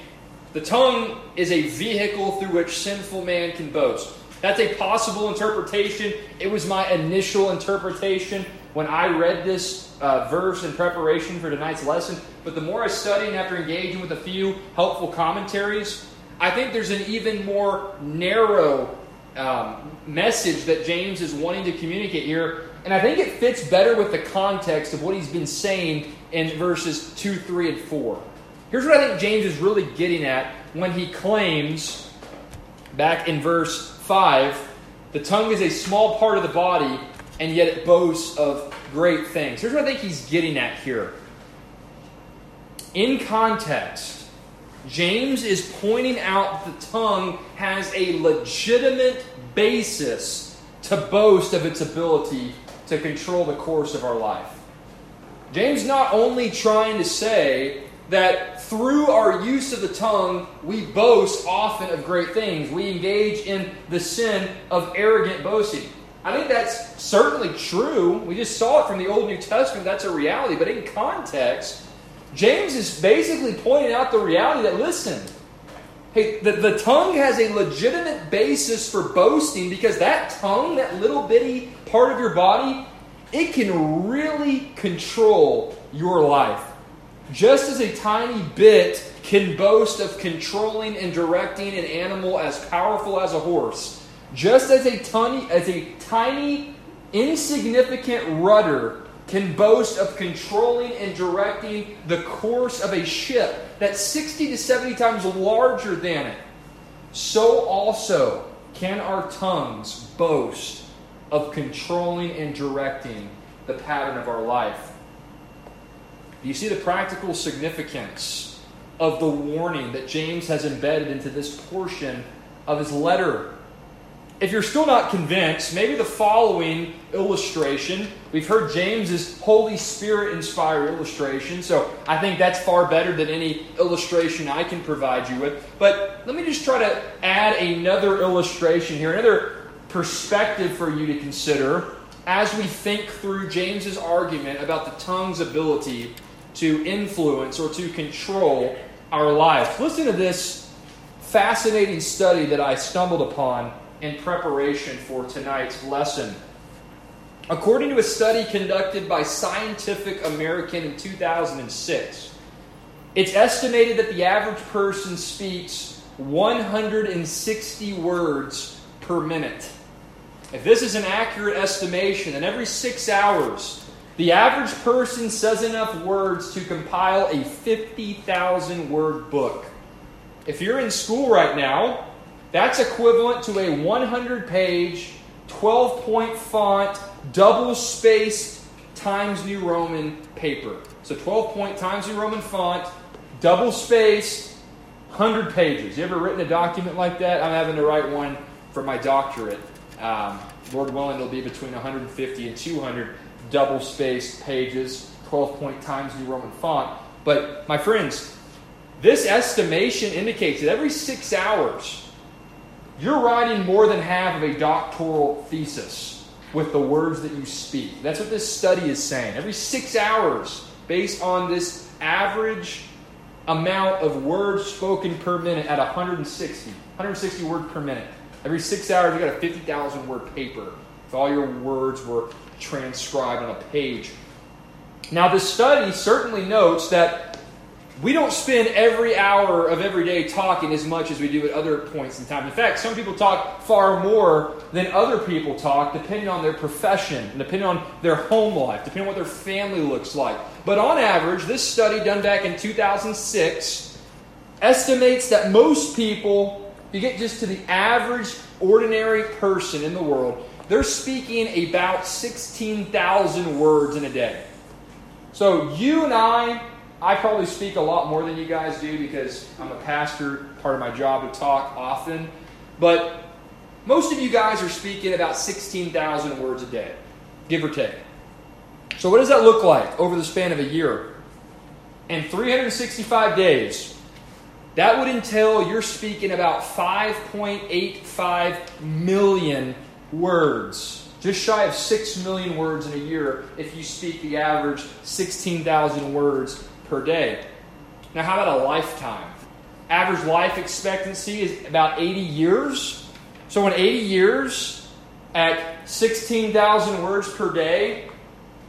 the tongue is a vehicle through which sinful man can boast. That's a possible interpretation. It was my initial interpretation when I read this uh, verse in preparation for tonight's lesson. But the more I study and after engaging with a few helpful commentaries, I think there's an even more narrow um, message that James is wanting to communicate here. And I think it fits better with the context of what he's been saying in verses 2, 3, and 4. Here's what I think James is really getting at when he claims, back in verse 5, the tongue is a small part of the body, and yet it boasts of great things. Here's what I think he's getting at here. In context, James is pointing out the tongue has a legitimate basis to boast of its ability to control the course of our life. James not only trying to say that through our use of the tongue, we boast often of great things. We engage in the sin of arrogant boasting. I think that's certainly true. We just saw it from the Old New Testament. That's a reality. But in context, James is basically pointing out the reality that, listen, hey, the, the tongue has a legitimate basis for boasting because that tongue, that little bitty part of your body, it can really control your life. Just as a tiny bit can boast of controlling and directing an animal as powerful as a horse, just as a tiny, as a tiny, insignificant rudder can boast of controlling and directing the course of a ship that's 60 to 70 times larger than it, so also can our tongues boast of controlling and directing the pattern of our life. Do you see the practical significance of the warning that James has embedded into this portion of his letter? If you're still not convinced, maybe the following illustration. We've heard James's Holy Spirit inspired illustration, so I think that's far better than any illustration I can provide you with. But let me just try to add another illustration here, another perspective for you to consider as we think through James's argument about the tongue's ability to influence or to control our lives. Listen to this fascinating study that I stumbled upon in preparation for tonight's lesson. According to a study conducted by Scientific American in 2006, it's estimated that the average person speaks 160 words per minute. If this is an accurate estimation, then every six hours, the average person says enough words to compile a 50,000 word book. If you're in school right now, that's equivalent to a 100 page, 12 point font, double spaced Times New Roman paper. So 12 point Times New Roman font, double spaced, 100 pages. You ever written a document like that? I'm having to write one for my doctorate. Um, Lord willing, it'll be between 150 and 200 double spaced pages, 12 point Times New Roman font. But my friends, this estimation indicates that every six hours, you're writing more than half of a doctoral thesis with the words that you speak. That's what this study is saying. Every six hours, based on this average amount of words spoken per minute at 160, 160 words per minute. Every six hours, you got a 50,000 word paper if all your words were transcribed on a page. Now, this study certainly notes that we don't spend every hour of every day talking as much as we do at other points in time. In fact, some people talk far more than other people talk, depending on their profession, and depending on their home life, depending on what their family looks like. But on average, this study done back in 2006 estimates that most people, you get just to the average, ordinary person in the world, they're speaking about 16,000 words in a day. So you and I, I probably speak a lot more than you guys do because I'm a pastor, part of my job to talk often. But most of you guys are speaking about 16,000 words a day, give or take. So, what does that look like over the span of a year? In 365 days, that would entail you're speaking about 5.85 million words. Just shy of 6 million words in a year if you speak the average 16,000 words per day. Now, how about a lifetime? Average life expectancy is about 80 years. So, in 80 years, at 16,000 words per day,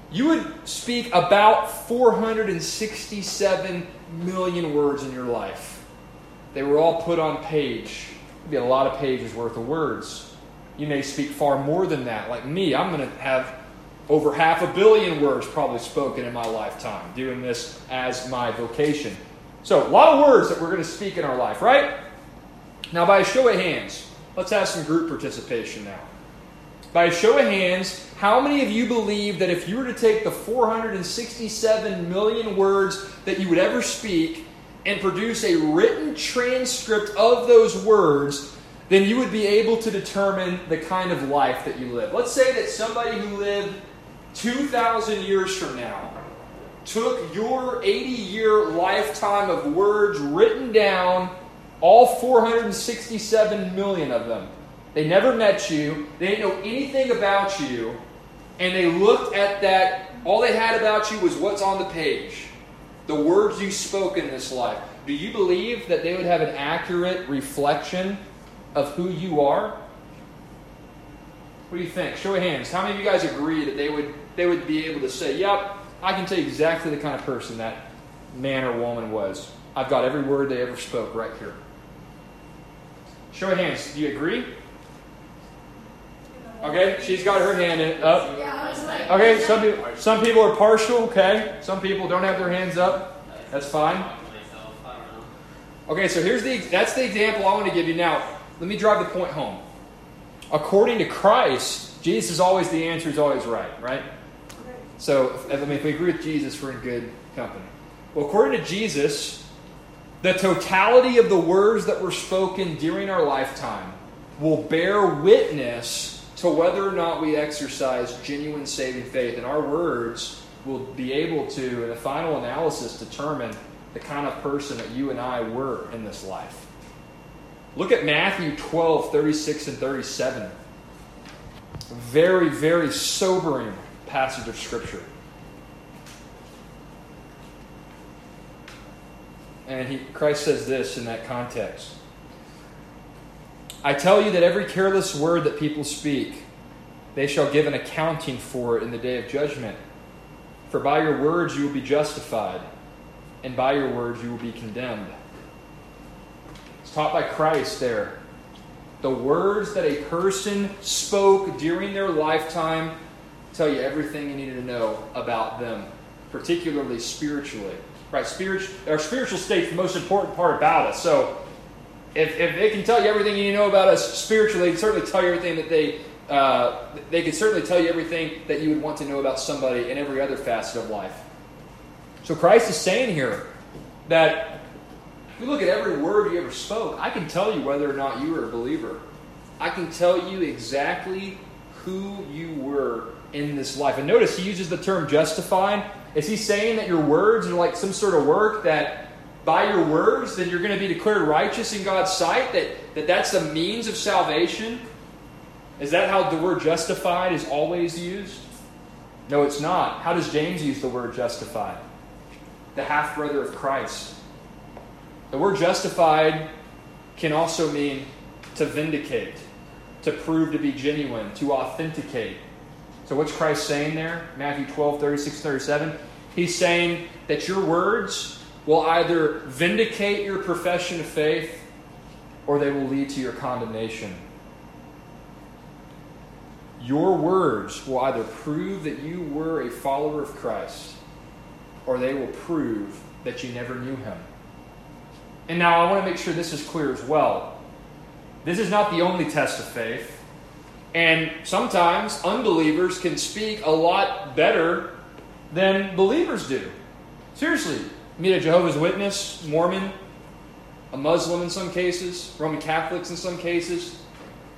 you would speak about 467 million words in your life. They were all put on page. It'd be a lot of pages worth of words. You may speak far more than that. Like me, I'm going to have over half a billion words probably spoken in my lifetime, doing this as my vocation. So, a lot of words that we're going to speak in our life, right? Now, by a show of hands, let's have some group participation now. By a show of hands, how many of you believe that if you were to take the 467 million words that you would ever speak and produce a written transcript of those words, then you would be able to determine the kind of life that you live? Let's say that somebody who lived 2,000 years from now took your 80 year lifetime of words written down, all 467 million of them. They never met you, they didn't know anything about you, and they looked at that, all they had about you was what's on the page, the words you spoke in this life. Do you believe that they would have an accurate reflection of who you are? What do you think? Show of hands. How many of you guys agree that they would they would be able to say, "Yep, I can tell you exactly the kind of person that man or woman was. I've got every word they ever spoke right here." Show of hands. Do you agree? Okay, she's got her hand up. Okay, some people, some people are partial. Okay, some people don't have their hands up. That's fine. Okay, so here's the that's the example I want to give you now. Let me drive the point home. According to Christ, Jesus is always the answer is always right, right? So, if, I mean, if we agree with Jesus, we're in good company. Well, according to Jesus, the totality of the words that were spoken during our lifetime will bear witness to whether or not we exercise genuine saving faith. And our words will be able to, in a final analysis, determine the kind of person that you and I were in this life. Look at Matthew 12, 36 and 37. Very, very sobering passage of Scripture. And he, Christ says this in that context I tell you that every careless word that people speak, they shall give an accounting for it in the day of judgment. For by your words you will be justified, and by your words you will be condemned. It's taught by Christ there. The words that a person spoke during their lifetime tell you everything you needed to know about them, particularly spiritually. Right? Spirit, our spiritual state is the most important part about us. So, if, if they can tell you everything you need to know about us spiritually, they can certainly tell you everything that they uh, they can certainly tell you everything that you would want to know about somebody in every other facet of life. So Christ is saying here that if you look at every word you ever spoke, I can tell you whether or not you were a believer. I can tell you exactly who you were in this life. And notice he uses the term justified. Is he saying that your words are like some sort of work that by your words then you're going to be declared righteous in God's sight? That, that that's the means of salvation? Is that how the word justified is always used? No, it's not. How does James use the word justified? The half brother of Christ. The word justified can also mean to vindicate, to prove to be genuine, to authenticate. So, what's Christ saying there? Matthew 12, 36, 37. He's saying that your words will either vindicate your profession of faith or they will lead to your condemnation. Your words will either prove that you were a follower of Christ or they will prove that you never knew him. And now I want to make sure this is clear as well. This is not the only test of faith. And sometimes unbelievers can speak a lot better than believers do. Seriously, meet a Jehovah's Witness, Mormon, a Muslim in some cases, Roman Catholics in some cases.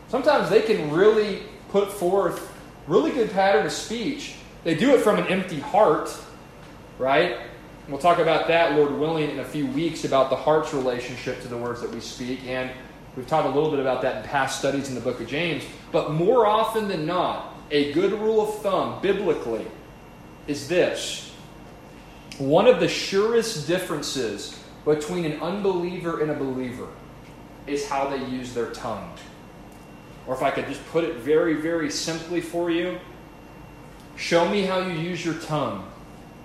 Sometimes they can really put forth really good pattern of speech. They do it from an empty heart, right? We'll talk about that, Lord willing, in a few weeks about the heart's relationship to the words that we speak. And we've talked a little bit about that in past studies in the book of James. But more often than not, a good rule of thumb, biblically, is this one of the surest differences between an unbeliever and a believer is how they use their tongue. Or if I could just put it very, very simply for you, show me how you use your tongue,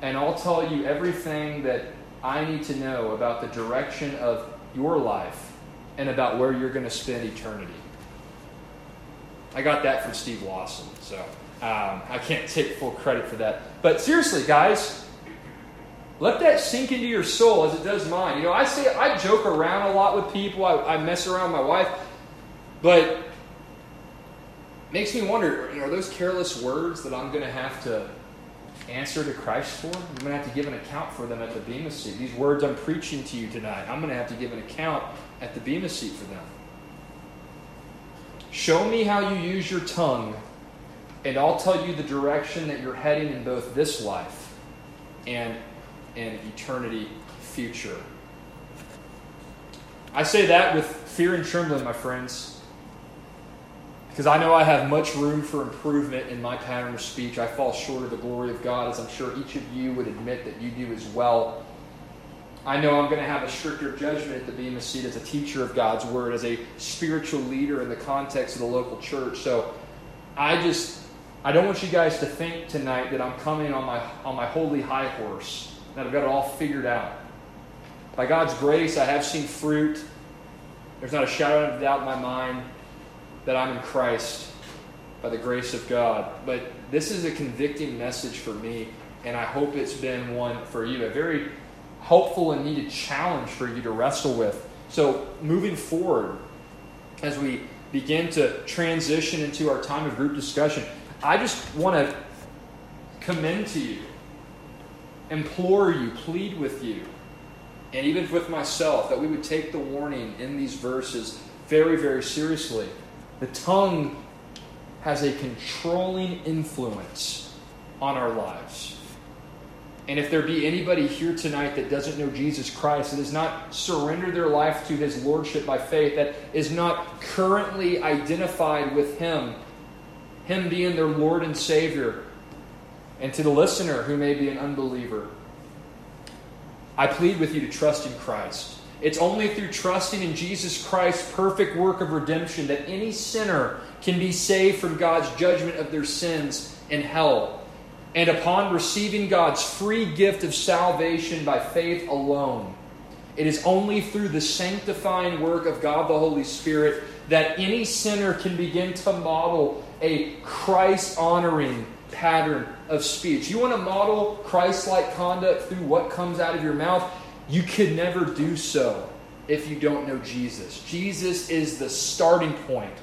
and I'll tell you everything that I need to know about the direction of your life and about where you're going to spend eternity. I got that from Steve Lawson, so um, I can't take full credit for that. But seriously, guys, let that sink into your soul as it does mine. You know, I say I joke around a lot with people. I, I mess around with my wife, but makes me wonder: you know, are those careless words that I'm going to have to answer to Christ for? I'm going to have to give an account for them at the Bema seat. These words I'm preaching to you tonight, I'm going to have to give an account at the Bema seat for them. Show me how you use your tongue, and I'll tell you the direction that you're heading in both this life and in eternity future. I say that with fear and trembling, my friends, because I know I have much room for improvement in my pattern of speech. I fall short of the glory of God, as I'm sure each of you would admit that you do as well. I know I'm going to have a stricter judgment at the Bema seat as a teacher of God's Word, as a spiritual leader in the context of the local church. So I just, I don't want you guys to think tonight that I'm coming on my, on my holy high horse, that I've got it all figured out. By God's grace, I have seen fruit. There's not a shadow of doubt in my mind that I'm in Christ by the grace of God. But this is a convicting message for me, and I hope it's been one for you. A very helpful and needed challenge for you to wrestle with. So, moving forward, as we begin to transition into our time of group discussion, I just want to commend to you, implore you, plead with you, and even with myself, that we would take the warning in these verses very, very seriously. The tongue has a controlling influence on our lives. And if there be anybody here tonight that doesn't know Jesus Christ, that has not surrendered their life to his lordship by faith, that is not currently identified with him, him being their Lord and Savior, and to the listener who may be an unbeliever, I plead with you to trust in Christ. It's only through trusting in Jesus Christ's perfect work of redemption that any sinner can be saved from God's judgment of their sins in hell. And upon receiving God's free gift of salvation by faith alone, it is only through the sanctifying work of God the Holy Spirit that any sinner can begin to model a Christ honoring pattern of speech. You want to model Christ like conduct through what comes out of your mouth? You could never do so if you don't know Jesus. Jesus is the starting point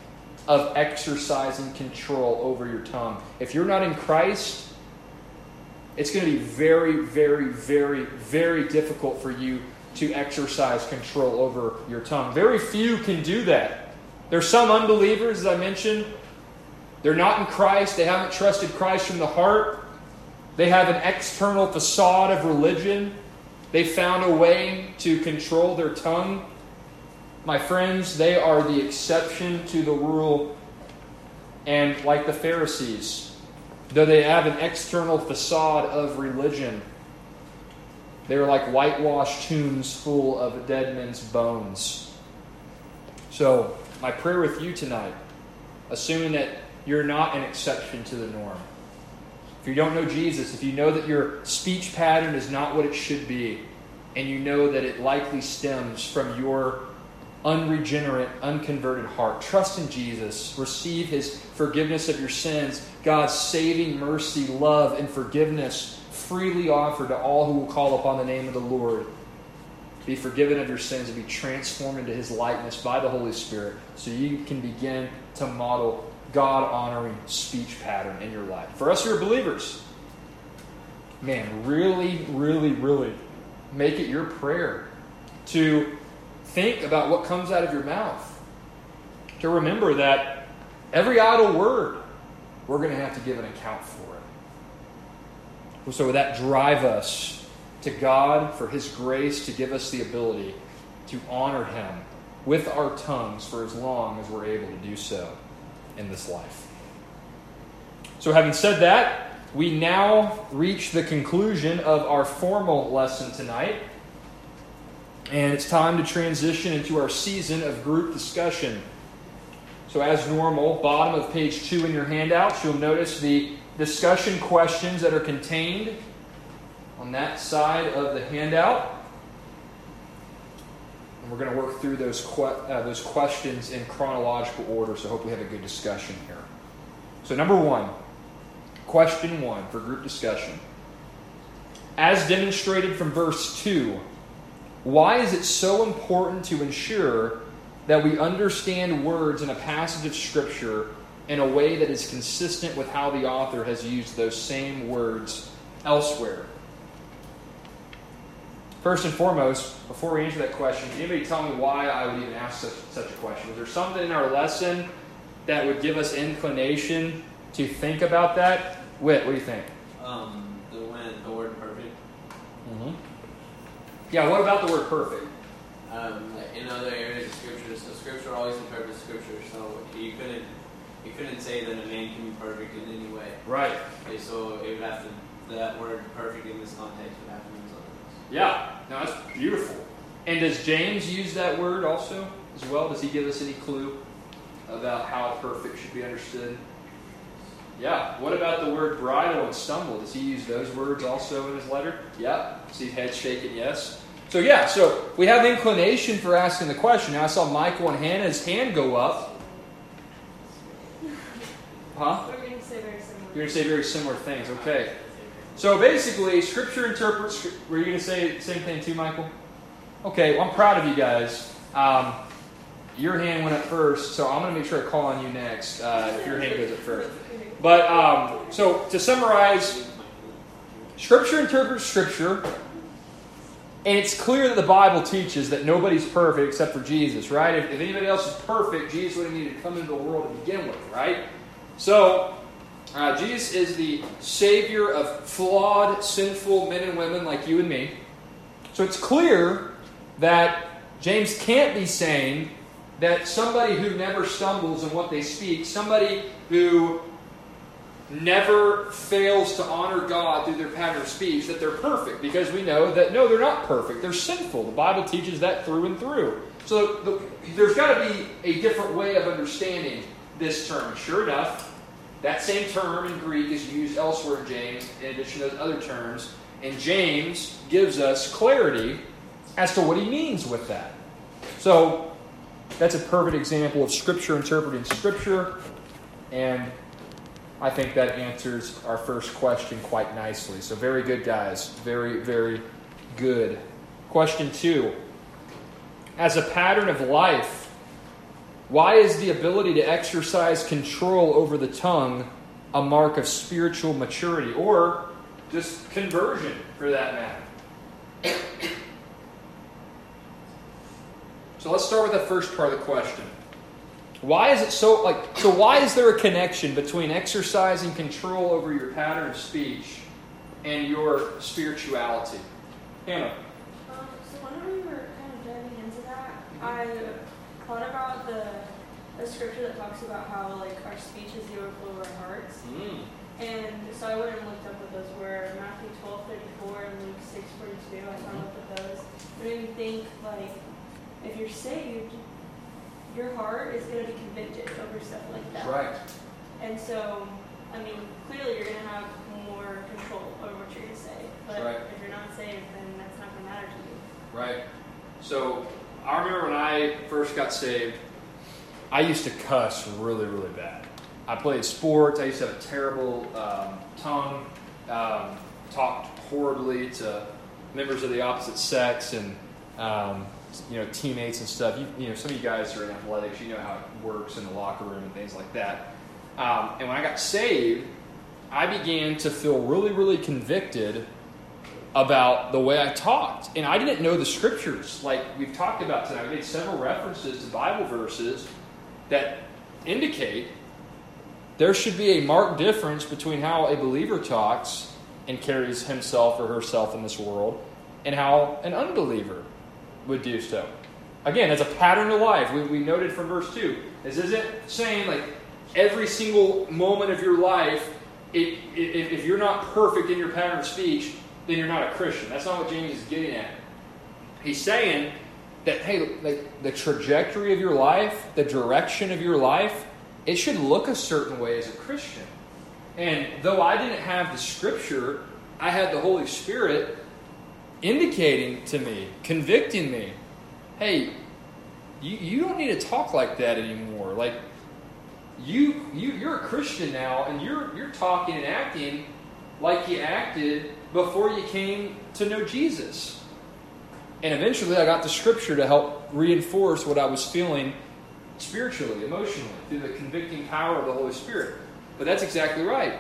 of exercising control over your tongue. If you're not in Christ, it's going to be very, very, very, very difficult for you to exercise control over your tongue. Very few can do that. There's some unbelievers, as I mentioned, they're not in Christ, they haven't trusted Christ from the heart. They have an external facade of religion. They found a way to control their tongue. My friends, they are the exception to the rule. And like the Pharisees, though they have an external facade of religion, they are like whitewashed tombs full of dead men's bones. So, my prayer with you tonight, assuming that you're not an exception to the norm, if you don't know Jesus, if you know that your speech pattern is not what it should be, and you know that it likely stems from your unregenerate, unconverted heart. Trust in Jesus. Receive his forgiveness of your sins, God's saving mercy, love, and forgiveness freely offered to all who will call upon the name of the Lord. Be forgiven of your sins and be transformed into his likeness by the Holy Spirit so you can begin to model God honoring speech pattern in your life. For us who are believers, man, really, really, really make it your prayer to think about what comes out of your mouth. To remember that every idle word, we're going to have to give an account for it. So, would that drive us to God for His grace to give us the ability to honor Him with our tongues for as long as we're able to do so in this life? So, having said that, we now reach the conclusion of our formal lesson tonight. And it's time to transition into our season of group discussion. So, as normal, bottom of page two in your handouts, you'll notice the discussion questions that are contained on that side of the handout. And we're going to work through those, que- uh, those questions in chronological order, so I hope we have a good discussion here. So, number one, question one for group discussion. As demonstrated from verse 2, why is it so important to ensure that we understand words in a passage of Scripture in a way that is consistent with how the author has used those same words elsewhere? First and foremost, before we answer that question, can anybody tell me why I would even ask such, such a question? Was there something in our lesson that would give us inclination to think about that? Whit, what do you think? Um, the when the word perfect. Mm-hmm. Yeah, what about the word perfect? Um, in other areas of scripture, so scripture always interprets scripture. So you couldn't you couldn't say that a man can be perfect in any way. Right. Okay, so it would have to that word perfect in this context would have to mean something else. Yeah, no, that's beautiful. And does James use that word also as well? Does he give us any clue about how perfect should be understood? Yeah. What about the word bridle and stumble? Does he use those words also in his letter? Yeah. See head shaking, yes. So yeah, so we have inclination for asking the question. Now I saw Michael and Hannah's hand go up. Huh? We're going to say very similar. You're going to say very similar things. Okay. So basically, Scripture interprets. Were you going to say the same thing too, Michael? Okay. Well, I'm proud of you guys. Um, your hand went up first, so I'm going to make sure I call on you next uh, if your hand goes up first. But um, so to summarize, Scripture interprets Scripture, and it's clear that the Bible teaches that nobody's perfect except for Jesus, right? If, if anybody else is perfect, Jesus would have needed to come into the world to begin with, right? So, uh, Jesus is the Savior of flawed, sinful men and women like you and me. So it's clear that James can't be saying that somebody who never stumbles in what they speak, somebody who never fails to honor God through their pattern of speech, that they're perfect. Because we know that no, they're not perfect. They're sinful. The Bible teaches that through and through. So the, there's got to be a different way of understanding this term. Sure enough, that same term in Greek is used elsewhere in James, in addition to those other terms. And James gives us clarity as to what he means with that. So that's a perfect example of Scripture interpreting Scripture. And I think that answers our first question quite nicely. So, very good, guys. Very, very good. Question two As a pattern of life, why is the ability to exercise control over the tongue a mark of spiritual maturity or just conversion for that matter? So, let's start with the first part of the question. Why is it so like so why is there a connection between exercising control over your pattern of speech and your spirituality? Hannah. Um, so whenever we were kind of diving into that, I thought about the, the scripture that talks about how like our speech is the overflow of our hearts. Mm. And so I went and looked up what those were. Matthew twelve thirty four and Luke six forty two. I found up what those. It made me think like if you're saved, your heart is going to be convicted over stuff like that. Right. And so, I mean, clearly you're going to have more control over what you're going to say. But Right. if you're not saved, then that's not going to matter to you. right? So I remember when I first got saved, I used to cuss really, really bad. I played sports. I used to have a terrible um, tongue, um, talked horribly to members of the opposite sex and um, you know teammates and stuff. You, you know, some of you guys are in athletics. You know how it works in the locker room and things like that. Um, and when I got saved, I began to feel really, really convicted about the way I talked. And I didn't know the scriptures like we've talked about tonight. We made several references to Bible verses that indicate there should be a marked difference between how a believer talks and carries himself or herself in this world and how an unbeliever would do so. Again, as a pattern of life, we, we noted from verse 2. This isn't saying like every single moment of your life, if, if, if you're not perfect in your pattern of speech, then you're not a Christian. That's not what James is getting at. He's saying that, hey, like the trajectory of your life, the direction of your life, it should look a certain way as a Christian. And though I didn't have the scripture, I had the Holy Spirit indicating to me, convicting me, hey, you, you don't need to talk like that anymore. Like you you you're a Christian now and you're you're talking and acting like you acted before you came to know Jesus. And eventually I got the scripture to help reinforce what I was feeling spiritually, emotionally, through the convicting power of the Holy Spirit. But that's exactly right.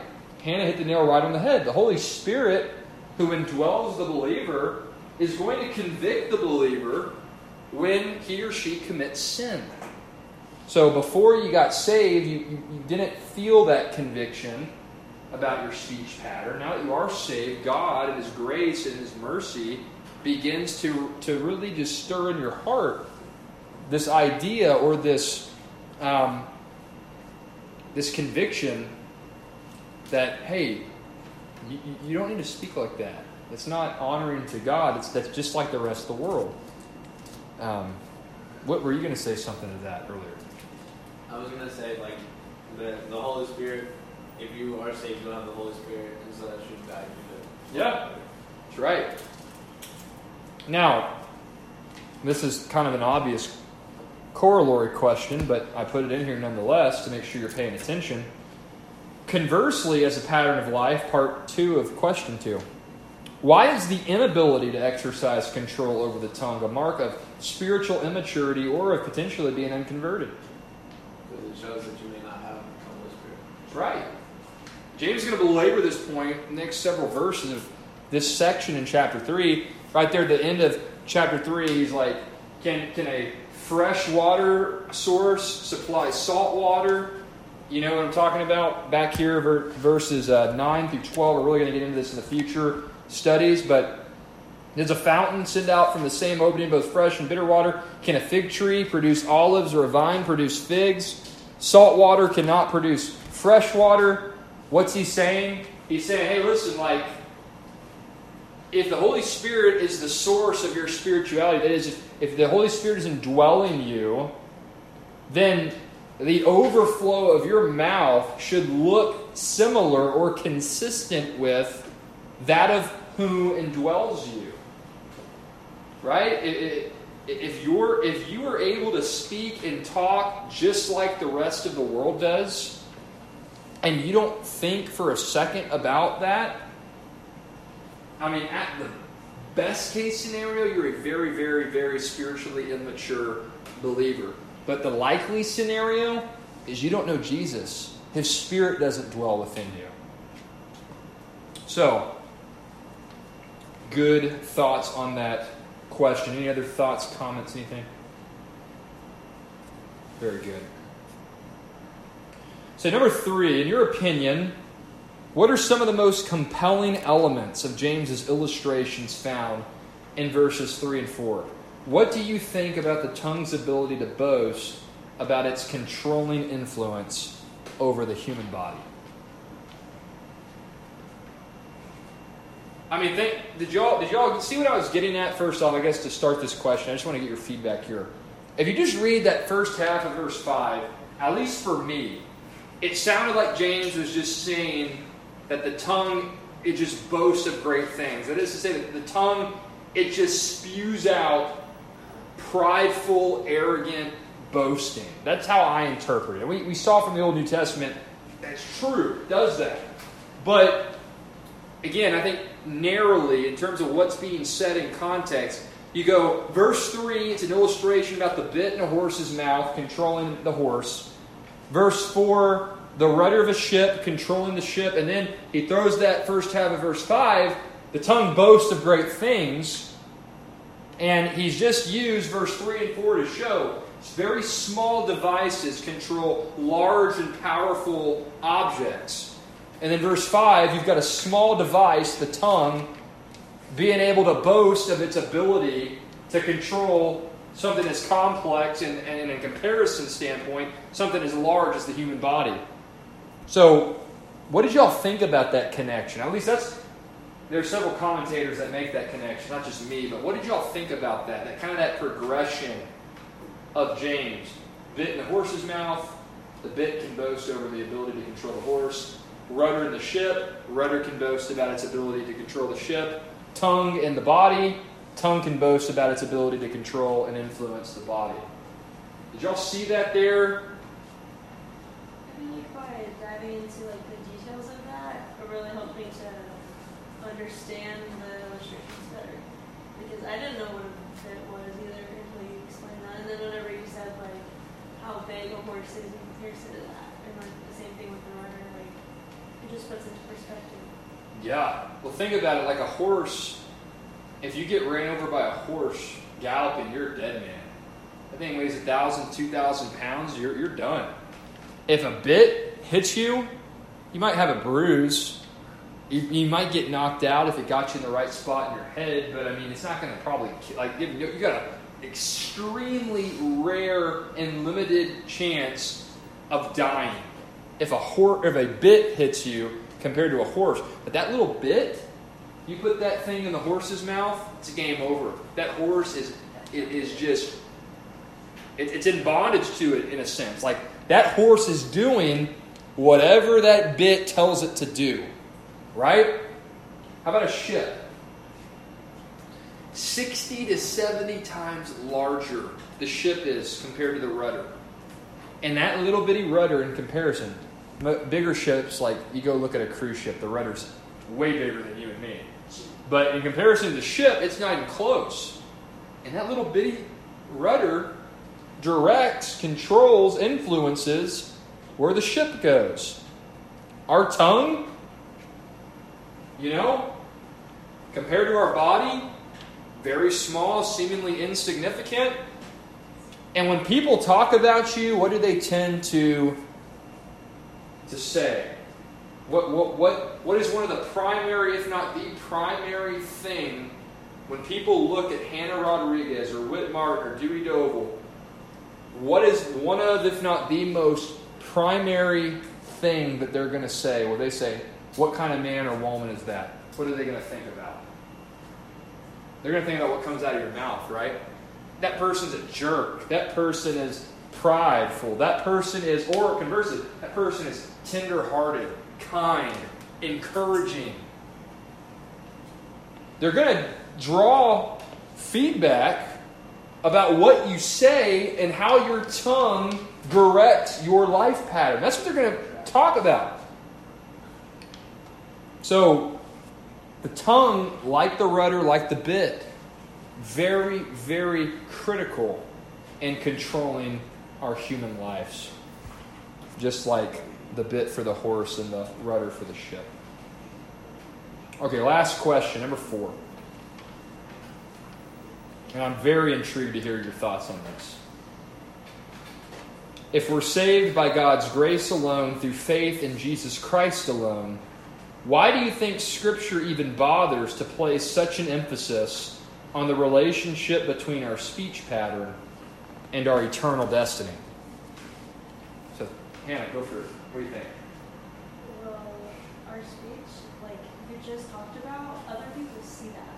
Hannah hit the nail right on the head. The Holy Spirit, who indwells the believer, is going to convict the believer when he or she commits sin. So before you got saved, you, you, you didn't feel that conviction about your speech pattern. Now that you are saved, God, in His grace and His mercy, begins to, to really just stir in your heart this idea or this um, this conviction that hey, you, you don't need to speak like that. It's not honoring to God. It's that's just like the rest of the world. Um, what were you going to say something to that earlier? I was gonna say like the the Holy Spirit. If you are saved, you'll have the Holy Spirit, and so that should guide you. Yeah, that's right. Now, this is kind of an obvious corollary question, but I put it in here nonetheless to make sure you're paying attention. Conversely, as a pattern of life, part two of question two. Why is the inability to exercise control over the tongue a mark of spiritual immaturity or of potentially being unconverted? Because it shows that you may not have the Holy Spirit. That's right. James is going to belabor this point in the next several verses of this section in chapter 3. Right there at the end of chapter 3, he's like, can, can a fresh water source supply salt water? You know what I'm talking about? Back here, verses uh, 9 through 12. We're really going to get into this in the future studies, but does a fountain send out from the same opening both fresh and bitter water? Can a fig tree produce olives or a vine produce figs? Salt water cannot produce fresh water. What's he saying? He's saying, hey, listen, like, if the Holy Spirit is the source of your spirituality, that is, if, if the Holy Spirit is indwelling you, then the overflow of your mouth should look similar or consistent with that of who indwells you. Right? If you're if you are able to speak and talk just like the rest of the world does, and you don't think for a second about that, I mean, at the best case scenario, you're a very, very, very spiritually immature believer. But the likely scenario is you don't know Jesus. His spirit doesn't dwell within you. So, good thoughts on that question. Any other thoughts, comments, anything? Very good. So, number three, in your opinion, what are some of the most compelling elements of James's illustrations found in verses 3 and 4? What do you think about the tongue's ability to boast about its controlling influence over the human body? I mean, think, did y'all did y'all see what I was getting at? First off, I guess to start this question, I just want to get your feedback here. If you just read that first half of verse five, at least for me, it sounded like James was just saying that the tongue it just boasts of great things. That is to say that the tongue it just spews out prideful, arrogant boasting. That's how I interpret it. We, we saw from the Old New Testament, that's true, does that. But again, I think narrowly, in terms of what's being said in context, you go, verse 3, it's an illustration about the bit in a horse's mouth controlling the horse. Verse 4, the rudder of a ship controlling the ship. And then he throws that first half of verse 5, the tongue boasts of great things. And he's just used verse 3 and 4 to show very small devices control large and powerful objects. And then verse 5, you've got a small device, the tongue, being able to boast of its ability to control something as complex and, and in a comparison standpoint, something as large as the human body. So, what did y'all think about that connection? At least that's there are several commentators that make that connection, not just me, but what did y'all think about that? That kind of that progression of James. Bit in the horse's mouth, the bit can boast over the ability to control the horse. Rudder in the ship, rudder can boast about its ability to control the ship tongue in the body, tongue can boast about its ability to control and influence the body. Did y'all see that there? I like by diving into like the details of that, it really helped me to understand the illustrations better. Because I didn't know what a bit was either until you explained that. And then whenever you said like how big a horse is in comparison to that, and like the same thing with the rudder, like it just puts into perspective. Yeah. Well, think about it like a horse. If you get ran over by a horse galloping, you're a dead man. That thing weighs a thousand, two thousand pounds. You're you're done. If a bit hits you, you might have a bruise. You, you might get knocked out if it got you in the right spot in your head. But I mean, it's not going to probably like you, you got an extremely rare and limited chance of dying if a hor- if a bit hits you compared to a horse. But that little bit, you put that thing in the horse's mouth, it's a game over. That horse is is just it, it's in bondage to it in a sense. Like that horse is doing whatever that bit tells it to do. Right? How about a ship? 60 to 70 times larger the ship is compared to the rudder. And that little bitty rudder in comparison bigger ships, like you go look at a cruise ship, the rudder's way bigger than you and me. But in comparison to the ship, it's not even close. And that little bitty rudder directs, controls, influences where the ship goes. Our tongue, you know, compared to our body, very small, seemingly insignificant. And when people talk about you, what do they tend to to say? What, what, what, what is one of the primary, if not the primary thing, when people look at Hannah Rodriguez or Whit Martin or Dewey Doval? What is one of, if not the most primary thing that they're going to say? Well, they say, What kind of man or woman is that? What are they going to think about? They're going to think about what comes out of your mouth, right? That person's a jerk. That person is prideful. That person is, or conversely, that person is tender-hearted, kind, encouraging. They're going to draw feedback about what you say and how your tongue directs your life pattern. That's what they're going to talk about. So, the tongue, like the rudder, like the bit, very, very critical in controlling our human lives. Just like the bit for the horse and the rudder for the ship. Okay, last question, number four. And I'm very intrigued to hear your thoughts on this. If we're saved by God's grace alone through faith in Jesus Christ alone, why do you think Scripture even bothers to place such an emphasis on the relationship between our speech pattern and our eternal destiny? So, Hannah, go for it. What do you think? Well, our speech, like you just talked about, other people see that.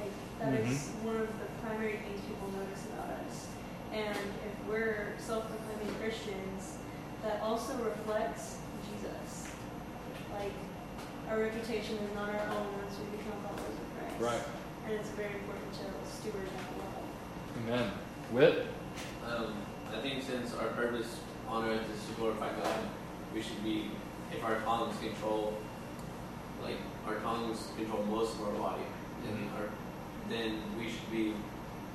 Like that is Mhm. one of the primary things people notice about us. And if we're self-proclaiming Christians, that also reflects Jesus. Like our reputation is not our own once we become followers of Christ. Right. And it's very important to steward that well. Amen. Whit? Um, I think since our purpose on earth is to glorify God, we should be, if our tongues control, like our tongues control most of our body, then Mhm. our, then we should be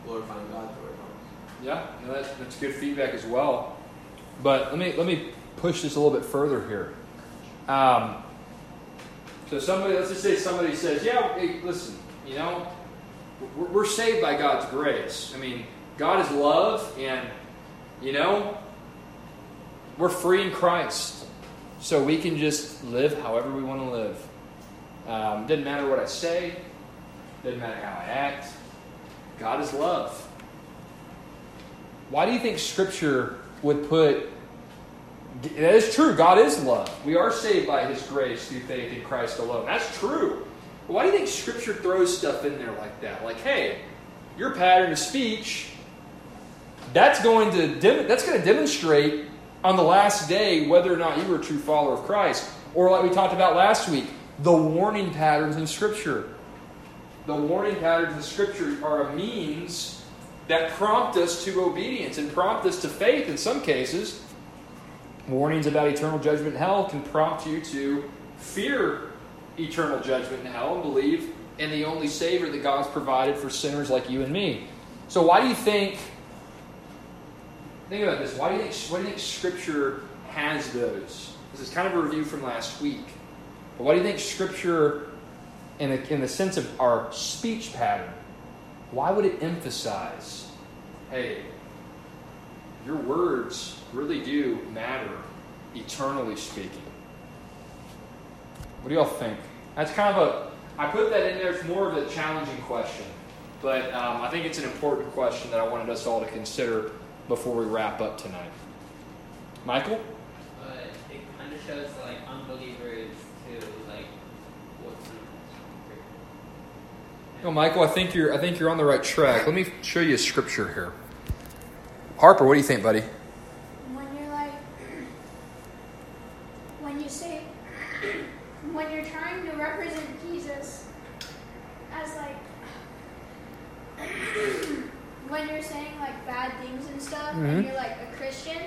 glorifying God through our tongues. Yeah, no, that's, that's good feedback as well. But let me let me push this a little bit further here. Um, so somebody, let's just say somebody says, "Yeah, hey, listen, you know, we're, we're saved by God's grace. I mean, God is love, and you know, we're free in Christ, so we can just live however we want to live. Um, doesn't matter what I say, doesn't matter how I act. God is love." Why do you think Scripture would put. That is true. God is love. We are saved by His grace through faith in Christ alone. That's true. But why do you think Scripture throws stuff in there like that? Like, hey, your pattern of speech, that's going to that's going to demonstrate on the last day whether or not you were a true follower of Christ. Or like we talked about last week, the warning patterns in Scripture. The warning patterns in Scripture are a means that prompt us to obedience and prompt us to faith in some cases. Warnings about eternal judgment and hell can prompt you to fear eternal judgment and hell and believe in the only Savior that God's provided for sinners like you and me. So, why do you think? Think about this. Why do you think? Why do you think Scripture has those? This is kind of a review from last week. But why do you think Scripture, in the, in the sense of our speech pattern, why would it emphasize, hey, your words really do matter, eternally speaking? What do y'all think? That's kind of a, I put that in there, it's more of a challenging question. But um, I think it's an important question that I wanted us all to consider before we wrap up tonight. Michael? But it kind of shows like unbelievers too, like what's No, Michael, I think you're I think you're on the right track. Let me show you a scripture here. Harper, what do you think, buddy? when you're like when you say when you're trying to represent Jesus as like when you're saying like bad things and stuff Mhm. and you're like a Christian,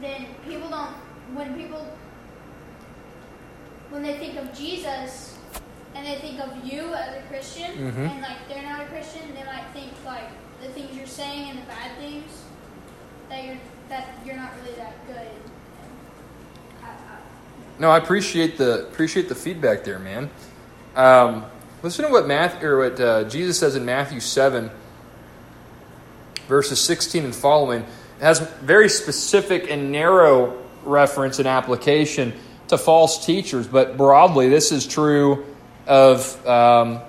then people don't when people when they think of Jesus and they think of you as a Christian Mhm. and like they're not a Christian, they might think like the things you're saying and the bad things that you're that you're not really that good. I, I, No, I appreciate the appreciate the feedback there, man. Um, listen to what Matthew or what uh, Jesus says in Matthew seven, verses sixteen and following. Has very specific and narrow reference and application to false teachers, but broadly, this is true of um,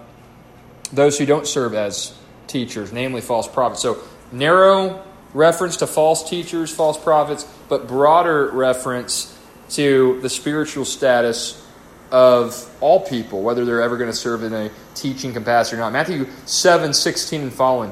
those who don't serve as teachers, namely false prophets. So narrow reference to false teachers, false prophets, but broader reference to the spiritual status of all people, whether they're ever going to serve in a teaching capacity or not. Matthew 7 16 and following.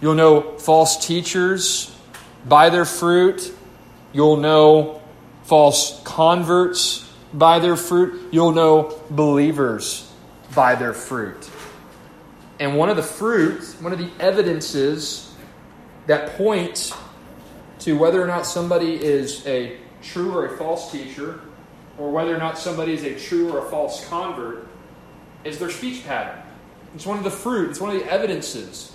You'll know false teachers by their fruit. You'll know false converts by their fruit. You'll know believers by their fruit. And one of the fruits, one of the evidences that point to whether or not somebody is a true or a false teacher, or whether or not somebody is a true or a false convert, is their speech pattern. It's one of the fruit, it's one of the evidences.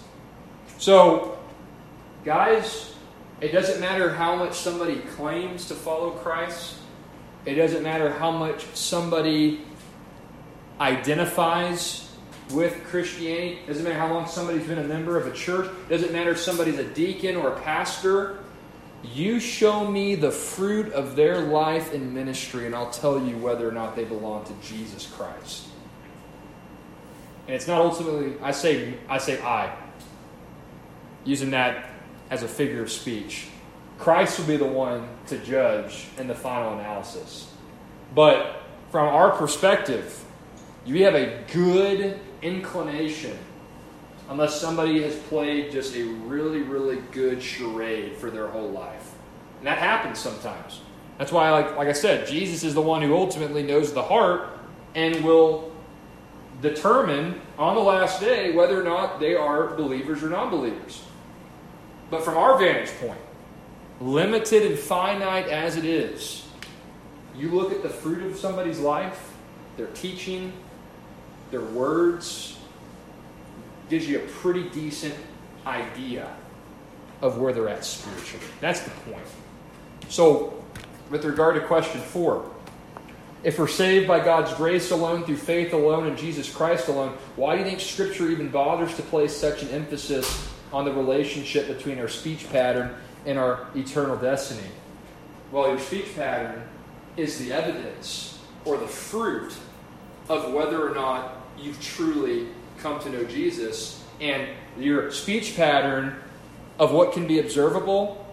So, guys, it doesn't matter how much somebody claims to follow Christ, it doesn't matter how much somebody identifies with Christianity. It doesn't matter how long somebody's been a member of a church. It doesn't matter if somebody's a deacon or a pastor. You show me the fruit of their life and ministry, and I'll tell you whether or not they belong to Jesus Christ. And it's not ultimately I say I say I. Using that as a figure of speech. Christ will be the one to judge in the final analysis. But from our perspective, you have a good inclination, unless somebody has played just a really, really good charade for their whole life. And that happens sometimes. That's why, like, like I said, Jesus is the one who ultimately knows the heart and will determine on the last day whether or not they are believers or non believers. But from our vantage point, limited and finite as it is, you look at the fruit of somebody's life, their teaching, their words, gives you a pretty decent idea of where they're at spiritually. That's the point. So, with regard to question four, if we're saved by God's grace alone, through faith alone, in Jesus Christ alone, why do you think Scripture even bothers to place such an emphasis on the relationship between our speech pattern and our eternal destiny? Well, your speech pattern is the evidence or the fruit of whether or not you've truly come to know Jesus. And your speech pattern of what can be observable,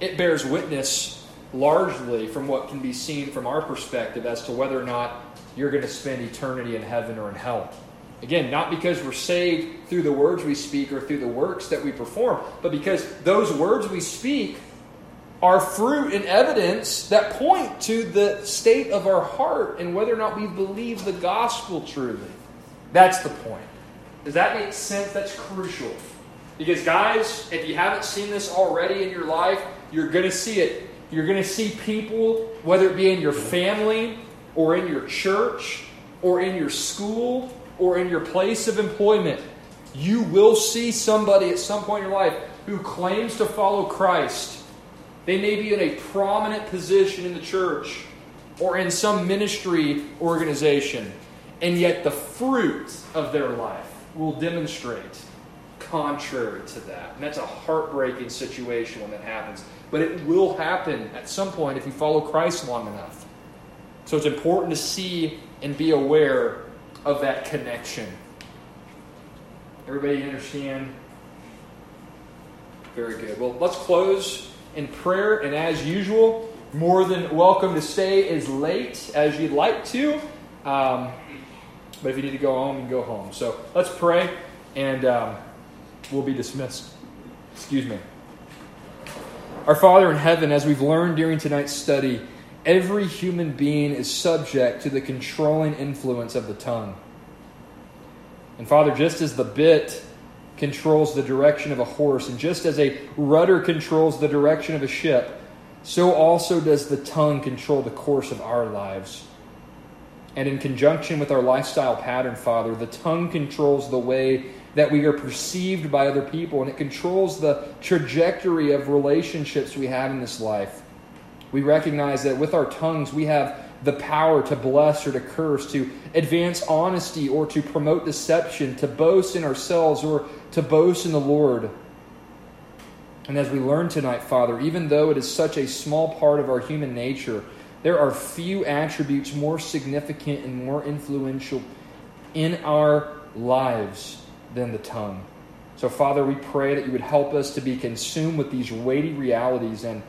it bears witness largely from what can be seen from our perspective as to whether or not you're going to spend eternity in heaven or in hell. Again, not because we're saved through the words we speak or through the works that we perform, but because those words we speak are fruit and evidence that point to the state of our heart and whether or not we believe the gospel truly. That's the point. Does that make sense? That's crucial. Because, guys, if you haven't seen this already in your life, you're going to see it. You're going to see people, whether it be in your family or in your church or in your school or in your place of employment, you will see somebody at some point in your life who claims to follow Christ. They may be in a prominent position in the church or in some ministry organization, and yet the fruit of their life will demonstrate contrary to that. And that's a heartbreaking situation when that happens. But it will happen at some point if you follow Christ long enough. So it's important to see and be aware of that connection. Everybody understand? Very good. Well, let's close in prayer. And as usual, more than welcome to stay as late as you'd like to. Um, but if you need to go home, you can go home. So let's pray, and um, we'll be dismissed. Excuse me. Our Father in heaven, as we've learned during tonight's study, every human being is subject to the controlling influence of the tongue. And Father, just as the bit controls the direction of a horse, and just as a rudder controls the direction of a ship, so also does the tongue control the course of our lives. And in conjunction with our lifestyle pattern, Father, the tongue controls the way that we are perceived by other people, and it controls the trajectory of relationships we have in this life. We recognize that with our tongues, we have the power to bless or to curse, to advance honesty or to promote deception, to boast in ourselves or to boast in the Lord. And as we learn tonight, Father, even though it is such a small part of our human nature, there are few attributes more significant and more influential in our lives than the tongue. So, Father, we pray that you would help us to be consumed with these weighty realities and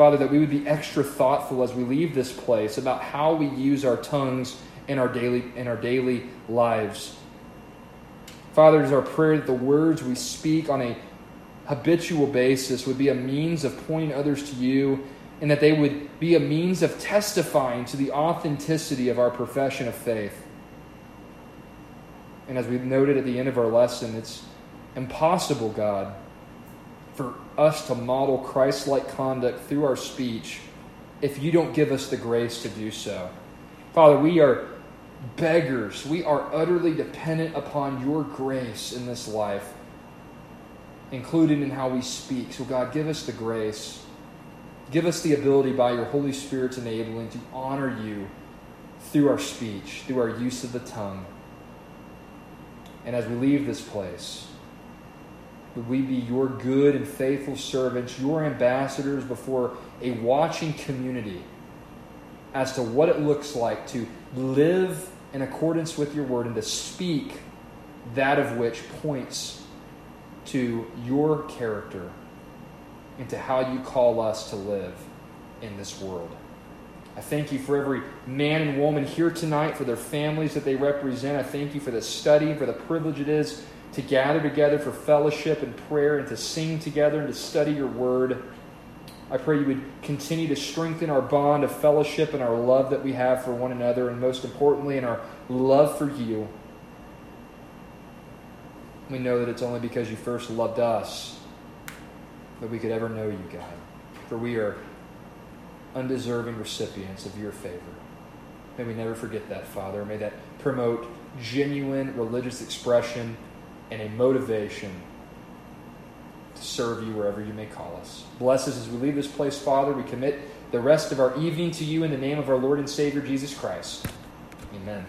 Father, that we would be extra thoughtful as we leave this place about how we use our tongues in our daily, in our daily lives. Father, it is our prayer that the words we speak on a habitual basis would be a means of pointing others to you and that they would be a means of testifying to the authenticity of our profession of faith. And as we've noted at the end of our lesson, it's impossible, God, for us to model Christ like conduct through our speech if you don't give us the grace to do so. Father, we are beggars. We are utterly dependent upon your grace in this life, including in how we speak. So, God, give us the grace. Give us the ability by your Holy Spirit's enabling to honor you through our speech, through our use of the tongue. And as we leave this place, would we be your good and faithful servants, your ambassadors before a watching community as to what it looks like to live in accordance with your word and to speak that of which points to your character and to how you call us to live in this world. I thank you for every man and woman here tonight, for their families that they represent. I thank you for the study, for the privilege it is to gather together for fellowship and prayer and to sing together and to study your word. I pray you would continue to strengthen our bond of fellowship and our love that we have for one another, and most importantly, in our love for you. We know that it's only because you first loved us that we could ever know you, God. For we are undeserving recipients of your favor. May we never forget that, Father. May that promote genuine religious expression and a motivation to serve you wherever you may call us. Bless us as we leave this place, Father. We commit the rest of our evening to you in the name of our Lord and Savior Jesus Christ. Amen.